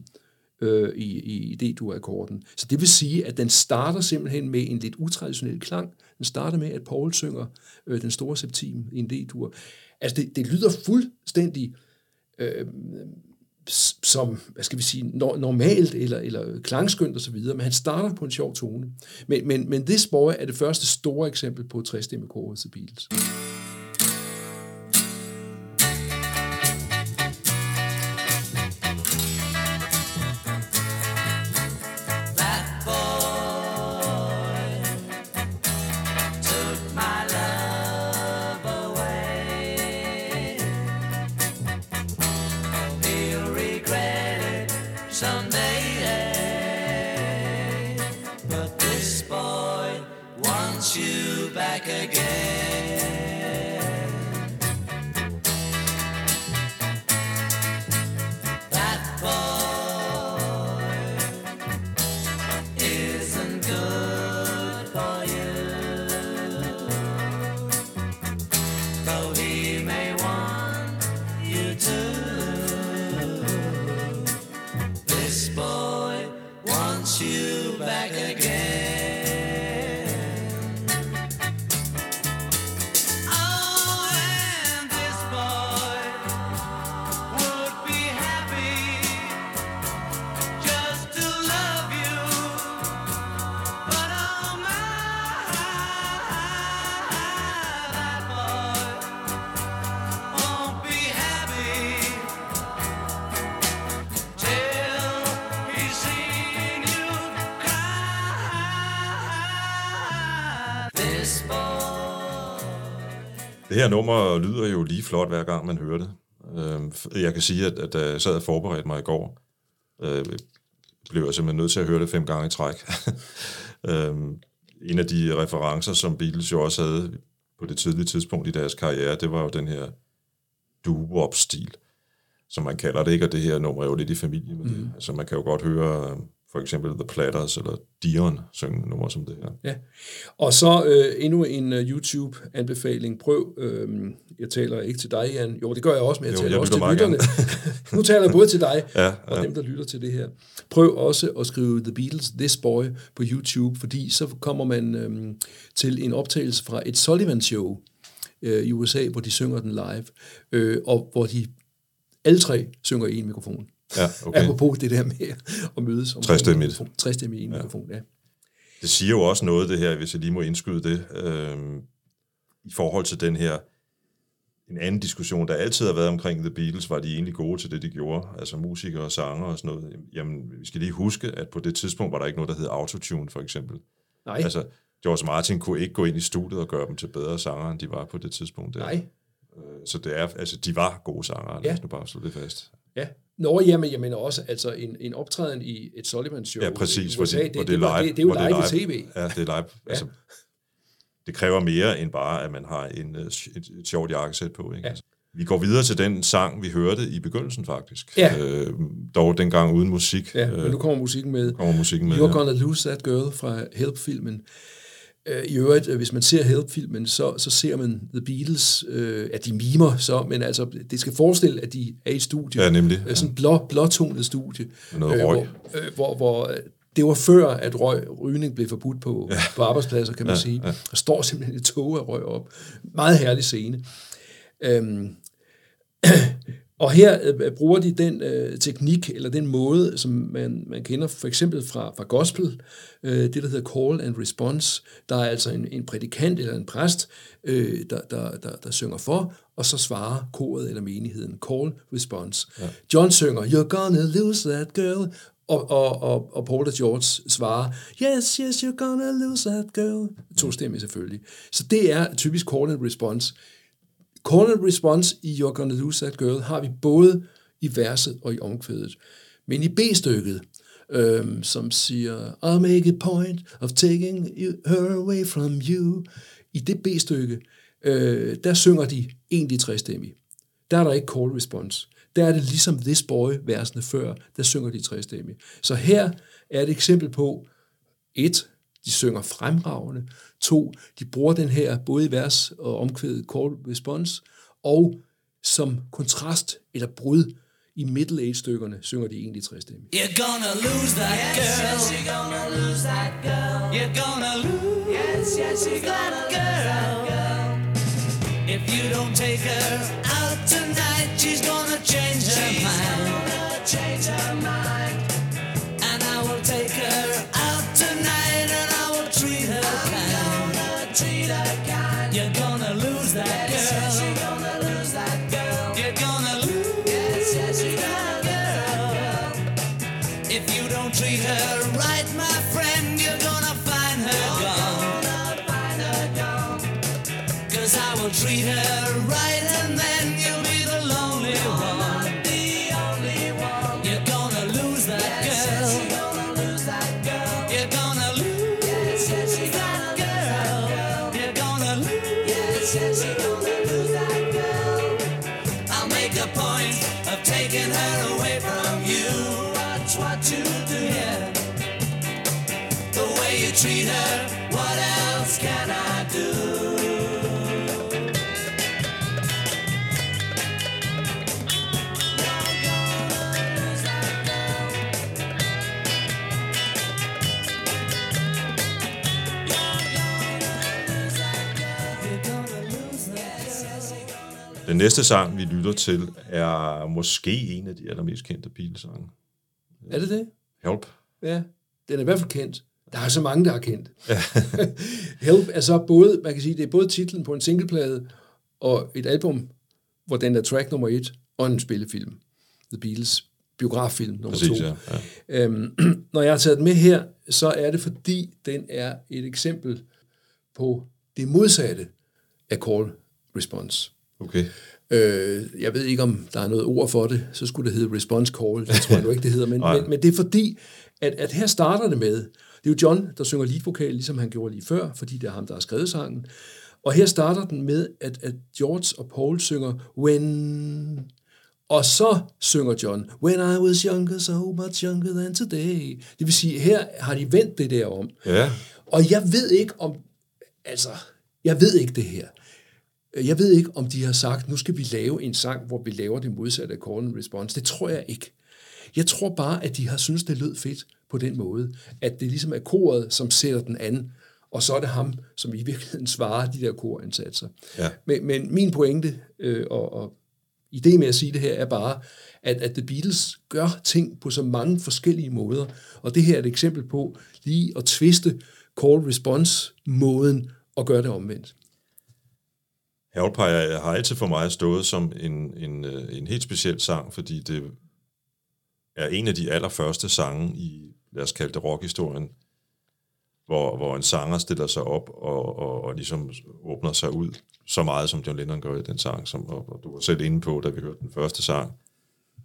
øh, i, i, i D-dur-akkorden. Så det vil sige, at den starter simpelthen med en lidt utraditionel klang. Den starter med, at Paul synger øh, den store septim i en D-dur. Altså, det, det lyder fuldstændig øh, som, hvad skal vi sige, normalt eller, eller klangskønt osv., men han starter på en sjov tone. Men, men, men This Boy er det første store eksempel på træstemmekor hos The Beatles. you back again. Det her nummer lyder jo lige flot, hver gang man hører det. Øh, jeg kan sige, at, at da jeg sad og forberedte mig i går, øh, blev jeg simpelthen nødt til at høre det fem gange i træk. [laughs] øh, en af de referencer, som Beatles jo også havde på det tidlige tidspunkt i deres karriere, det var jo den her doo-wop-stil, som man kalder det, ikke? Og det her nummer er jo lidt i familie med mm. det. Altså man kan jo godt høre for eksempel The Platters eller Dion synge nummer som det her. Ja, og så øh, endnu en uh, YouTube-anbefaling. Prøv, øh, jeg taler ikke til dig, Jan. Jo, det gør jeg også, men jeg jo, taler jeg også til lytterne. [laughs] nu taler jeg både til dig [laughs] ja, ja. og dem, der lytter til det her. Prøv også at skrive The Beatles, This Boy på YouTube, fordi så kommer man øh, til en optagelse fra et Sullivan-show øh, i USA, hvor de synger den live, øh, og hvor de alle tre synger i en mikrofon. Ja, okay. Apropos det der med at mødes. Træstemmigt. Træstemmigt i en ja. mikrofon, ja. Det siger jo også noget, det her, hvis jeg lige må indskyde det, øh, i forhold til den her en anden diskussion, der altid har været omkring The Beatles, var de egentlig gode til det, de gjorde, altså musikere og sanger og sådan noget. Jamen, vi skal lige huske, at på det tidspunkt var der ikke noget, der hed autotune, for eksempel. Nej. Altså, George Martin kunne ikke gå ind i studiet og gøre dem til bedre sanger, end de var på det tidspunkt. Der. Nej. Øh, så det er, altså, de var gode sanger, ja. lad os nu bare slå det fast. Ja, Nå, jamen, jeg mener også, altså en, en optræden i et Sullivan-show ja, præcis, USA, det, det, det, er live, det, det, det er jo live, live tv. Ja, det er live. ja. altså, det kræver mere end bare, at man har en, øh, et, et sjovt jakkesæt på. Ikke? Ja. Altså, vi går videre til den sang, vi hørte i begyndelsen faktisk. Ja. Øh, dog dengang uden musik. Ja, men nu kommer musikken med. Kommer musikken med You're ja. Gonna Lose That Girl fra Help-filmen. Øh, I øvrigt, øh, hvis man ser Help-filmen, så, så ser man The Beatles, øh, at de mimer så, men altså, det skal forestille, at de er i studie. Ja, nemlig. Øh, sådan blå, blåtonet studie. Noget røg. Øh, hvor, hvor, hvor det var før, at røg, rygning blev forbudt på, ja. på arbejdspladser, kan man ja, sige. Ja. Der står simpelthen et tog af røg op. Meget herlig scene. Øhm, [clears throat] og her øh, bruger de den øh, teknik, eller den måde, som man, man kender for eksempel fra, fra gospel, øh, det der hedder call and response. Der er altså en, en prædikant eller en præst, øh, der, der, der, der synger for, og så svarer koret eller menigheden. Call, response. Ja. John synger, you're gonna lose that girl, og, og, og, og Paul og George svarer, yes, yes, you're gonna lose that girl. To stemme selvfølgelig. Så det er typisk call and response. Call and response i You're Gonna Lose That Girl har vi både i verset og i omkvædet. Men i B-stykket, øhm, som siger, I'll make a point of taking her away from you. I det B-stykke, øh, der synger de egentlig trestemmig. Der er der ikke call response. Der er det ligesom This Boy, versene før, der synger de trestemmig. Så her er et eksempel på, et, de synger fremragende. To, de bruger den her både i vers og omkvædet call response, og som kontrast eller brud i middle age stykkerne synger de egentlig tre stemme. You're gonna lose that girl. Yes, you're gonna lose that girl. You're gonna lose. Yes, yes, you're gonna lose that girl. If you don't take her out tonight, she's gonna change her she's mind. Gonna change her mind. Treat her kind. You're gonna lose that yes, girl. Yes, you're gonna lose that girl. Den næste sang, vi lytter til, er måske en af de allermest kendte Beatles-sange. Er det det? Help. Ja, den er i hvert fald kendt. Der er så mange, der er kendt. [laughs] Help er så både, man kan sige, det er både titlen på en singleplade og et album, hvor den er track nummer et, og en spillefilm. The Beatles biograffilm nummer Præcis, to. ja, ja. Øhm, [clears throat] når jeg har taget den med her, så er det fordi, den er et eksempel på det modsatte af call response. Okay. Øh, jeg ved ikke, om der er noget ord for det, så skulle det hedde response call, det tror jeg nu ikke, det hedder, men, [laughs] men, men det er fordi, at, at her starter det med, det er jo John, der synger leadvokal, ligesom han gjorde lige før, fordi det er ham, der har skrevet sangen, og her starter den med, at, at George og Paul synger When, og så synger John When I was younger, so much younger than today. Det vil sige, her har de vendt det der om. Ja. Og jeg ved ikke om, altså, jeg ved ikke det her. Jeg ved ikke, om de har sagt, nu skal vi lave en sang, hvor vi laver det modsatte af call and response. Det tror jeg ikke. Jeg tror bare, at de har synes det lød fedt på den måde. At det ligesom er koret, som sætter den an, og så er det ham, som i virkeligheden svarer de der korindsatser. Ja. Men, men min pointe øh, og, og idé med at sige det her er bare, at, at The Beatles gør ting på så mange forskellige måder, og det her er et eksempel på lige at tviste call-response-måden og gøre det omvendt. Havlpej har altid for mig stået som en, en, øh, en helt speciel sang, fordi det er en af de allerførste sange i, lad os kalde det rockhistorien, hvor, hvor en sanger stiller sig op og, og, og ligesom åbner sig ud så meget, som John Lennon gør i den sang. Som, og, og du var selv inde på, da vi hørte den første sang,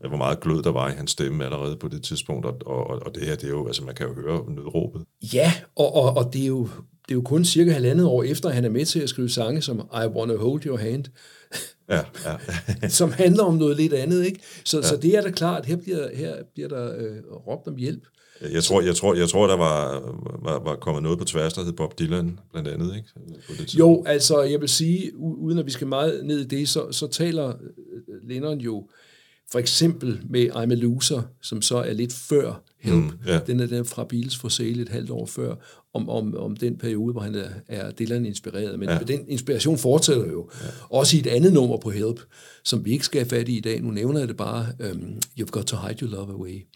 hvor meget glød der var i hans stemme allerede på det tidspunkt, og, og, og det her, det er jo, altså man kan jo høre nødråbet. Ja, og, og, og det, er jo, det er jo kun cirka halvandet år efter, at han er med til at skrive sange som I Wanna Hold Your Hand, [laughs] Ja, ja. [laughs] som handler om noget lidt andet, ikke? Så, ja. så det er da klart, her bliver, her bliver der øh, råbt om hjælp. Jeg tror, jeg tror, jeg tror der var, var, var kommet noget på tværs, der hed Bob Dylan, blandt andet, ikke? På det tidspunkt. Jo, altså jeg vil sige, uden at vi skal meget ned i det, så, så taler øh, Lennon jo for eksempel med I'm a Loser, som så er lidt før Help. Mm, ja. Den er den fra Beatles for sale et halvt år før, om, om, om den periode, hvor han er, er Dylan inspireret. Men ja. den inspiration fortsætter jo. Ja. Også i et andet nummer på Help, som vi ikke skal have fat i i dag. Nu nævner jeg det bare, um, You've Got to Hide Your Love Away.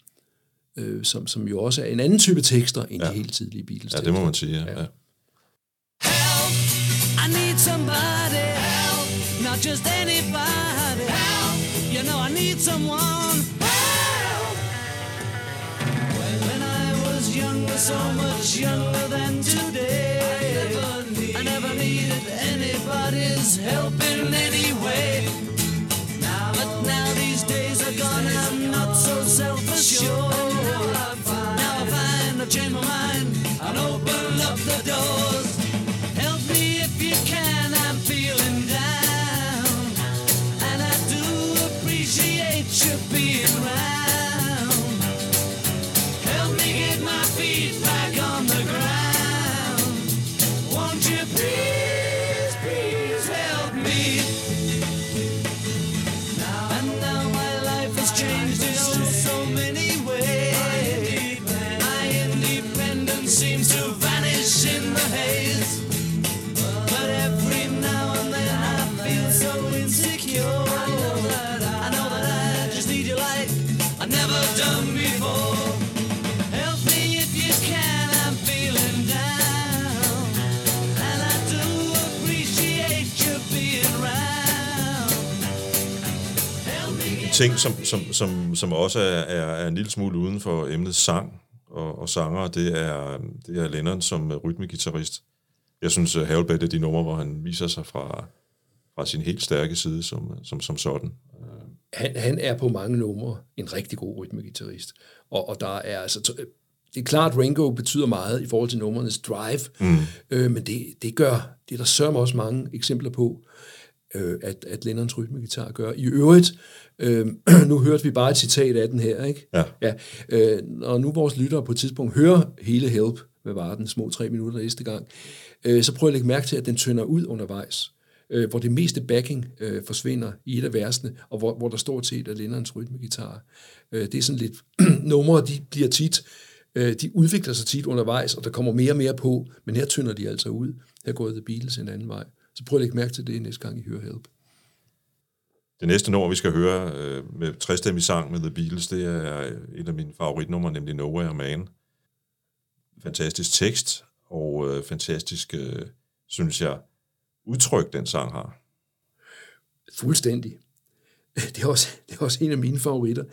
Øh, som, som jo også er en anden type tekster, end ja. de helt tidlige Beatles Ja, det må man sige, ja. ja. Help! I need somebody help, not just anybody need someone help. When I was younger, so much younger than today, I never needed anybody's help in any way. But now these days are gone, I'm not ting, som, som, som, som også er, er, er en lille smule uden for emnet sang og, og sanger, det er, det er Lennon som rytmegitarrist. Jeg synes, at Havelbed er de numre, hvor han viser sig fra, fra sin helt stærke side som, som, som sådan. han, han er på mange numre en rigtig god rytmegitarrist. Og, og der er altså... Det er klart, at Ringo betyder meget i forhold til nummernes drive, mm. øh, men det, det gør, det er der sørger også mange eksempler på, øh, at, at Lennons rytmegitar gør. I øvrigt, øh, [clears throat] nu hørte vi bare et citat af den her, ikke? Ja. ja øh, og nu vores lyttere på et tidspunkt hører hele Help, hvad var den, små tre minutter næste gang, øh, så prøv at lægge mærke til, at den tynder ud undervejs øh, hvor det meste backing øh, forsvinder i et af versene, og hvor, hvor der stort set er Lennons rytmegitar. Øh, det er sådan lidt, [clears throat] numre, de bliver tit, øh, de udvikler sig tit undervejs, og der kommer mere og mere på, men her tynder de altså ud. Her går The Beatles en anden vej. Så prøv at lægge mærke til det næste gang, I hører Help. Det næste nummer, vi skal høre øh, med trestemmig sang med The Beatles, det er et af mine favoritnumre, nemlig Nowhere Man. Fantastisk tekst, og øh, fantastisk, øh, synes jeg, udtryk, den sang har. Fuldstændig. [laughs] Det er også, det er også en af mine favoritter.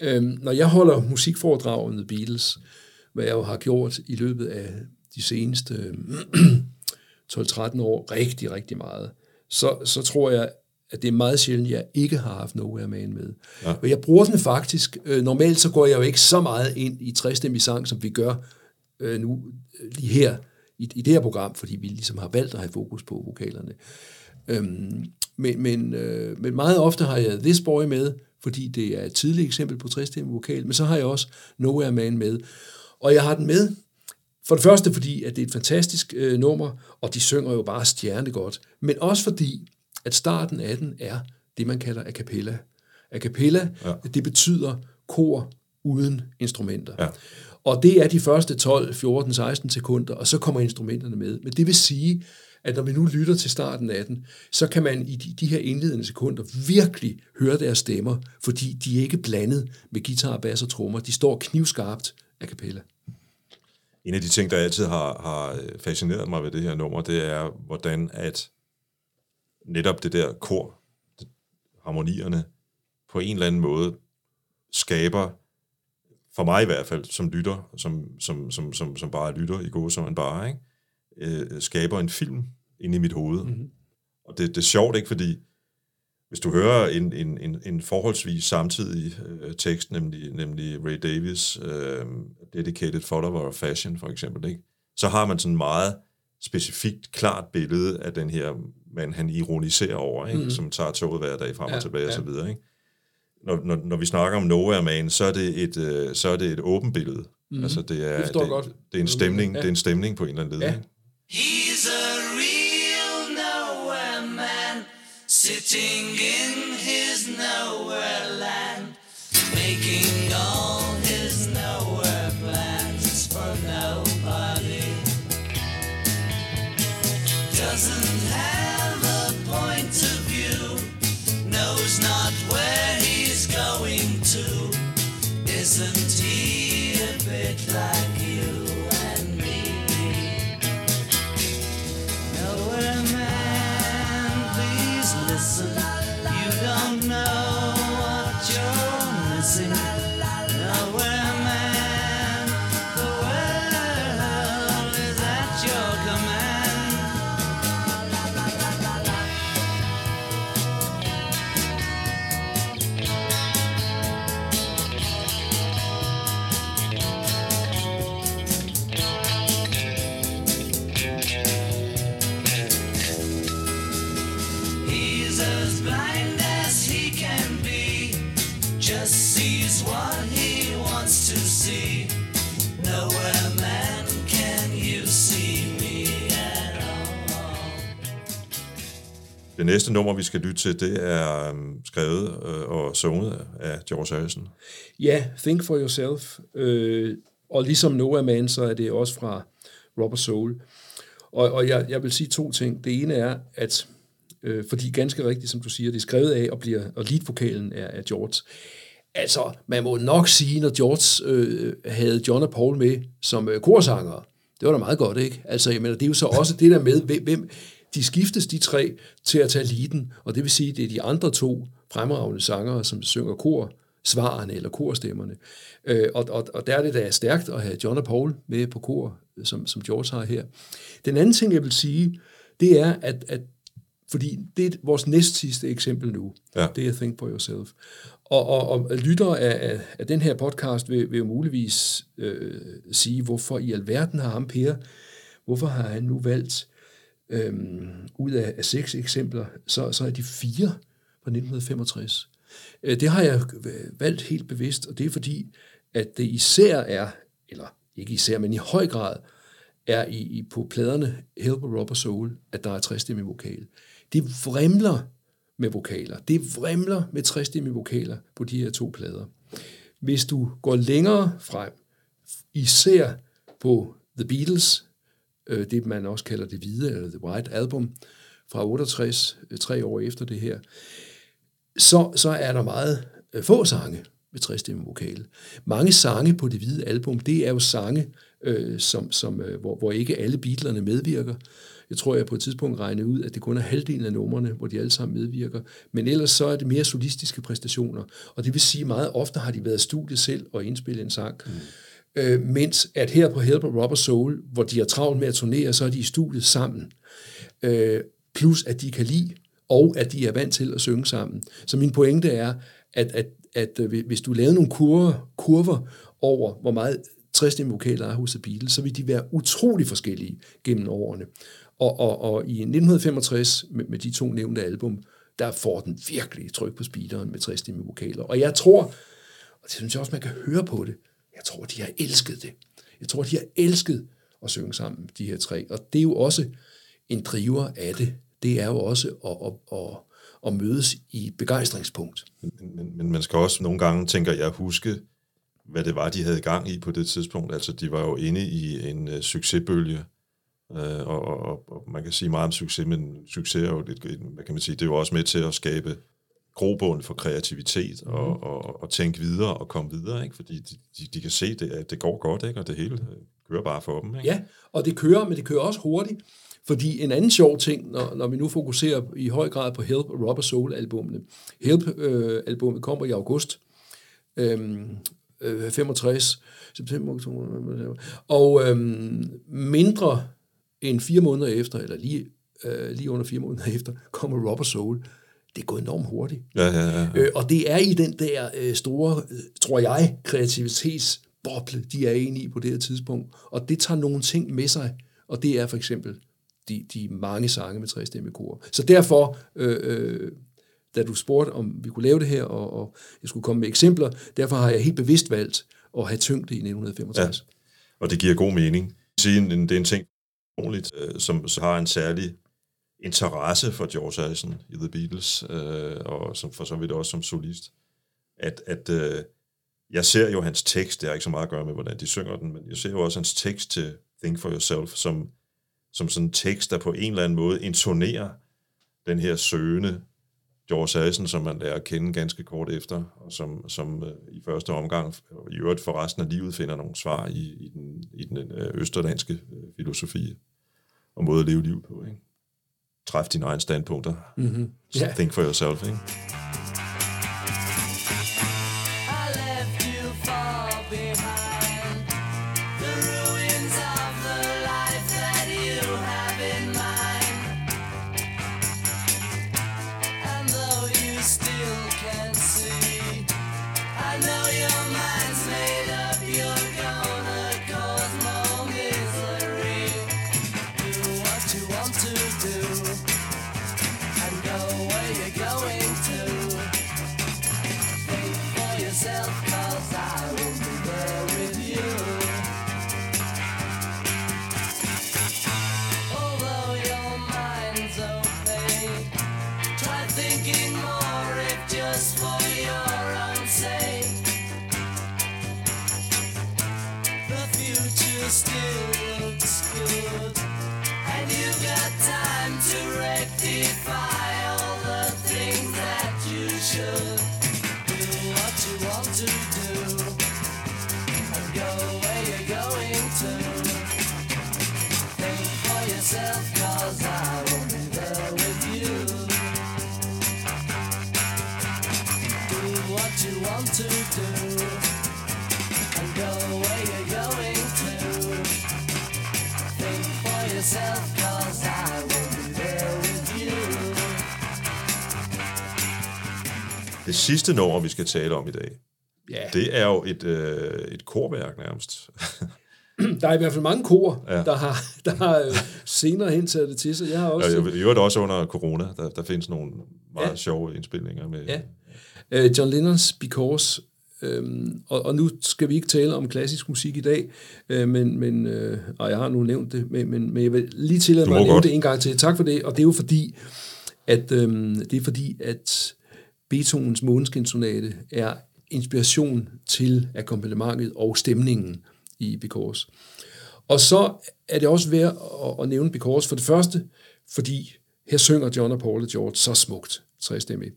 Øhm, når jeg holder musikforedrag om The Beatles, hvad jeg jo har gjort i løbet af de seneste [clears throat] 12-13 år, rigtig, rigtig meget, så, så tror jeg, at det er meget sjældent, jeg ikke har haft Nowhere Man med. Ja. Og jeg bruger den faktisk, øh, normalt så går jeg jo ikke så meget ind i trestemmig sang, som vi gør øh, nu øh, lige her i, i det her program, fordi vi ligesom har valgt at have fokus på vokalerne. Øhm, men, men, øh, men meget ofte har jeg This Boy med, fordi det er et tidligt eksempel på trestemmig vokal, men så har jeg også Nowhere Man med. Og jeg har den med, for det første fordi, at det er et fantastisk øh, nummer, og de synger jo bare stjerne godt, men også fordi, at starten af den er det, man kalder a cappella. A cappella, ja. det betyder kor uden instrumenter. Ja. Og det er de første 12, 14, 16 sekunder, og så kommer instrumenterne med. Men det vil sige, at når vi nu lytter til starten af den, så kan man i de, de her indledende sekunder virkelig høre deres stemmer, fordi de er ikke blandet med guitar, bass og trommer. De står knivskarpt a cappella. En af de ting, der altid har, har fascineret mig ved det her nummer, det er, hvordan at netop det der kor, det, harmonierne, på en eller anden måde skaber, for mig i hvert fald, som lytter, som, som, som, som, som bare lytter i gode som en bare, ikke? Øh, skaber en film inde i mit hoved. Mm-hmm. Og det, det er sjovt, ikke? Fordi hvis du hører en, en, en, en forholdsvis samtidig øh, tekst, nemlig, nemlig Ray Davis, øh, Dedicated Follower of Fashion for eksempel, ikke? så har man sådan meget specifikt, klart billede af den her mand, han ironiserer over, ikke? Mm. som tager toget hver dag frem ja, og tilbage ja. og så videre. Ikke? Når, når, når vi snakker om Nowhere Man, så er det et, øh, så er det et åbent billede. Mm. Altså det er, det, det, det er en stemning, ja. det er en stemning på en eller anden led. Ja. Ikke? Sitting in his nowhere Det næste nummer, vi skal lytte til, det er um, skrevet øh, og sunget af George Harrison. Ja, Think for Yourself. Øh, og ligesom Noah Man, så er det også fra Robert Soul. Og, og jeg, jeg vil sige to ting. Det ene er, at øh, fordi ganske rigtigt, som du siger, det er skrevet af og, bliver, og leadvokalen er af George. Altså, man må nok sige, når George øh, havde John og Paul med som øh, korsanger, det var da meget godt, ikke? Altså, jeg mener, det er jo så også det der med, hvem, de skiftes de tre til at tage liden, og det vil sige, at det er de andre to fremragende sangere, som synger kor, svarene eller korstemmerne. Øh, og, og, og der er det da stærkt at have John og Paul med på kor, som, som George har her. Den anden ting, jeg vil sige, det er, at, at fordi det er vores næst sidste eksempel nu. Ja. Det er Think for Yourself. Og, og, og lyttere af, af, af den her podcast vil, vil jo muligvis øh, sige, hvorfor i alverden har ham Per, hvorfor har han nu valgt Øhm, ud af, af seks eksempler, så, så er de fire fra 1965. Øh, det har jeg valgt helt bevidst, og det er fordi, at det især er, eller ikke især, men i høj grad, er i, i på pladerne Help a Rubber Soul, at der er trestemmig vokal. Det vrimler med vokaler. Det vrimler med trestemmige vokaler på de her to plader. Hvis du går længere frem, især på The Beatles, øh, det man også kalder det hvide, eller The White Album, fra 68, øh, tre år efter det her, så, så er der meget øh, få sange med trestemme vokal. Mange sange på det hvide album, det er jo sange, øh, som, som, øh, hvor, hvor ikke alle Beatlerne medvirker. Jeg tror, jeg på et tidspunkt regnede ud, at det kun er halvdelen af numrene, hvor de alle sammen medvirker. Men ellers så er det mere solistiske præstationer. Og det vil sige, at meget ofte har de været studiet selv og indspillet en sang. Mm. Øh, mens at her på Help Rubber Soul, hvor de er travlt med at turnere, så er de i studiet sammen. Øh, plus at de kan lide, og at de er vant til at synge sammen. Så min pointe er, at, at, at øh, hvis du lavede nogle kurver, kurver over, hvor meget 60 vokaler er hos The Beatles, så vil de være utrolig forskellige gennem årene. Og, og, og i 1965, med, med de to nævnte album, der får den virkelig tryk på speederen med 60 vokaler. Og jeg tror, og det synes jeg også, man kan høre på det, jeg tror, de har elsket det. Jeg tror, de har elsket at synge sammen, de her tre. Og det er jo også en driver af det. Det er jo også at, at, at, at mødes i begejstringspunkt. Men, men, men man skal også nogle gange, tænker jeg, huske, hvad det var, de havde gang i på det tidspunkt. Altså, de var jo inde i en uh, succesbølge, uh, og, og, og man kan sige meget om succes, men succes er jo, et, hvad kan man sige, det er jo også med til at skabe grobund for kreativitet og, mm. og, og, og tænke videre og komme videre, ikke? fordi de, de, de kan se, det, at det går godt, ikke? og det hele øh, kører bare for dem. Ikke? Ja, og det kører, men det kører også hurtigt. Fordi en anden sjov ting, når, når vi nu fokuserer i høj grad på Help og Rubber Soul-albumene. Help-albummet øh, kommer i august øhm, øh, 65, september, oktober, og øhm, mindre end fire måneder efter, eller lige, øh, lige under fire måneder [laughs] efter, kommer Rubber Soul. Det er gået enormt hurtigt. Ja, ja, ja. ja. Øh, og det er i den der øh, store, øh, tror jeg, kreativitetsboble, de er inde i på det her tidspunkt. Og det tager nogle ting med sig, og det er for eksempel de, de mange sange med tre kor. Så derfor, øh, øh, da du spurgte, om vi kunne lave det her, og, og jeg skulle komme med eksempler, derfor har jeg helt bevidst valgt at have tyngde i 1965. Ja, og det giver god mening. Det er en ting, øh, som så har en særlig interesse for George Harrison i The Beatles, øh, og som for så vidt også som solist, at, at øh, jeg ser jo hans tekst, det har ikke så meget at gøre med, hvordan de synger den, men jeg ser jo også hans tekst til Think for Yourself, som, som sådan en tekst, der på en eller anden måde intonerer den her søgende George Harrison, som man lærer at kende ganske kort efter, og som, som øh, i første omgang, i øvrigt for resten af livet, finder nogle svar i, i den, i den øh, østerlandske øh, filosofi og måde at leve liv på. Ikke? Træf dine egne standpunkter. Mm-hmm. So yeah. think for yourself. Ikke? Sidste nummer, vi skal tale om i dag, ja. det er jo et, øh, et korværk nærmest. [clears throat] der er i hvert fald mange kor, ja. der har, der har øh, senere hen taget det til sig. Jeg har også... Ja, I øvrigt også under corona, der, der findes nogle meget ja. sjove indspilninger med... Ja. Uh, John Lennons Because, øhm, og, og nu skal vi ikke tale om klassisk musik i dag, øh, men, men øh, og jeg har nu nævnt det, men, men, men jeg vil lige tillade mig at nævne det en gang til. Tak for det, og det er jo fordi, at, øhm, det er fordi, at Beethovens Måneskinsonate er inspiration til akkompagnementet og stemningen i Because. Og så er det også værd at, nævne Because for det første, fordi her synger John og Paul og George så smukt, trestemmigt.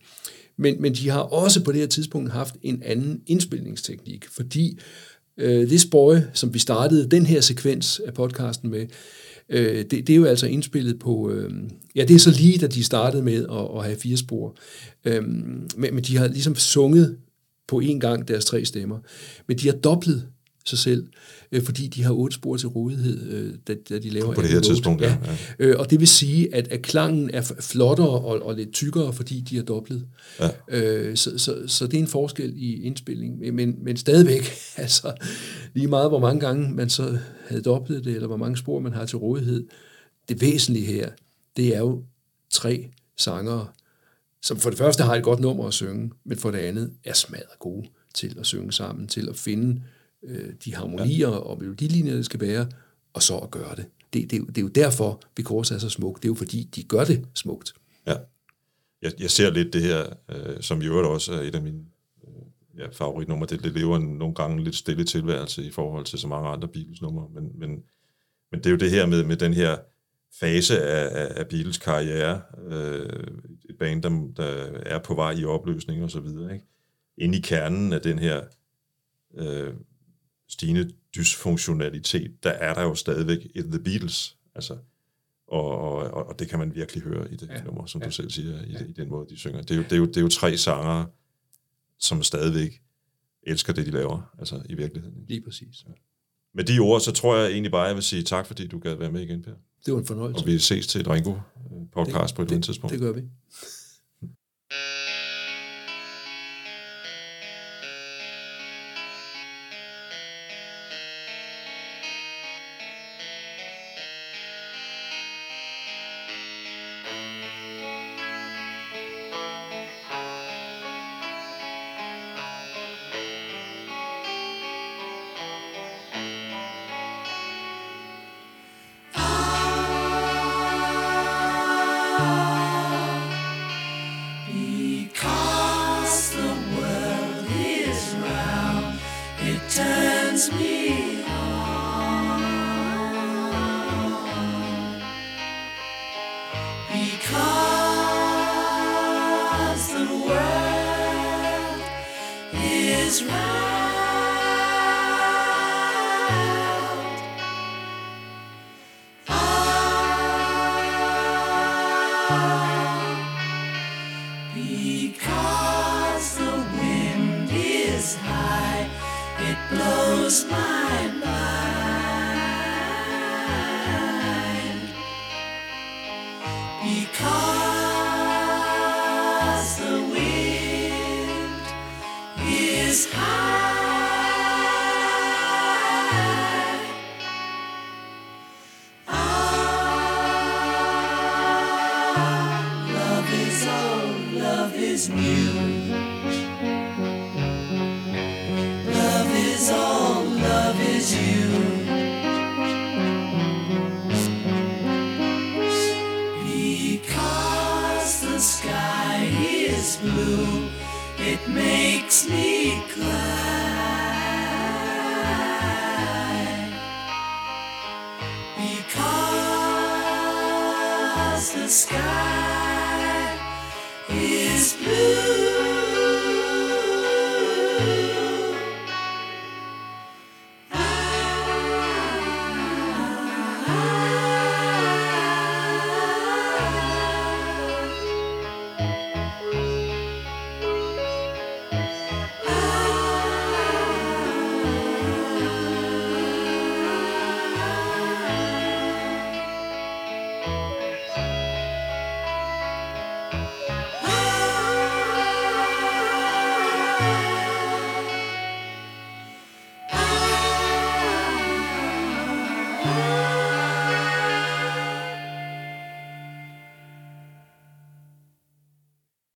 Men, men de har også på det her tidspunkt haft en anden indspilningsteknik, fordi øh, This Boy, som vi startede den her sekvens af podcasten med, øh, det, det er jo altså indspillet på, øh, ja det er så lige da de startede med at, at have fire spor, øh, men, men de har ligesom sunget på én gang deres tre stemmer, men de har dobblet sig selv, øh, fordi de har otte spor til rådighed, øh, da, da de laver På det her tidspunkt, ja, ja. Øh, og det vil sige, at, at klangen er flottere og, og lidt tykkere, fordi de er doblet. Ja. Øh, så, så, så det er en forskel i indspilling. Men- Men, stadigvæk, [laughs] altså lige meget hvor mange gange man så havde doblet det, eller hvor mange spor man har til rådighed, det væsentlige her, det er jo tre sangere, som for det første har et godt nummer at synge, men for det andet er smadret gode til at synge sammen, til at finde øh, de harmonier og melodilinjer, det skal være, og så at gøre det. Det, det, er jo- det er jo derfor, Because er så smukt. Det er jo fordi, de gør det smukt. Ja. Jeg, jeg ser lidt det her, øh, som i øvrigt også er et af mine øh, ja, favoritnumre. Det, det lever en, nogle gange en lidt stille tilværelse i forhold til så mange andre Beatles-numre. Men, men, men det er jo det her med, med den her fase af, af, af Beatles karriere. Øh, et band, der, der er på vej i opløsning og så videre. Ikke? Inde i kernen af den her øh, stigende dysfunktionalitet, der er der jo stadigvæk et The Beatles. Altså, og, og, og det kan man virkelig høre i det ja. nummer, som ja. du selv siger, i, ja. i den måde, de synger. Det er, jo, det, er jo, det er jo tre sangere, som stadigvæk elsker det, de laver, altså i virkeligheden. Lige præcis. Med de ord, så tror jeg egentlig bare, jeg vil sige tak, fordi du gad være med igen, Per. Det var en fornøjelse. Og vi ses til et Ringo-podcast på et andet tidspunkt. Det gør vi. Is round.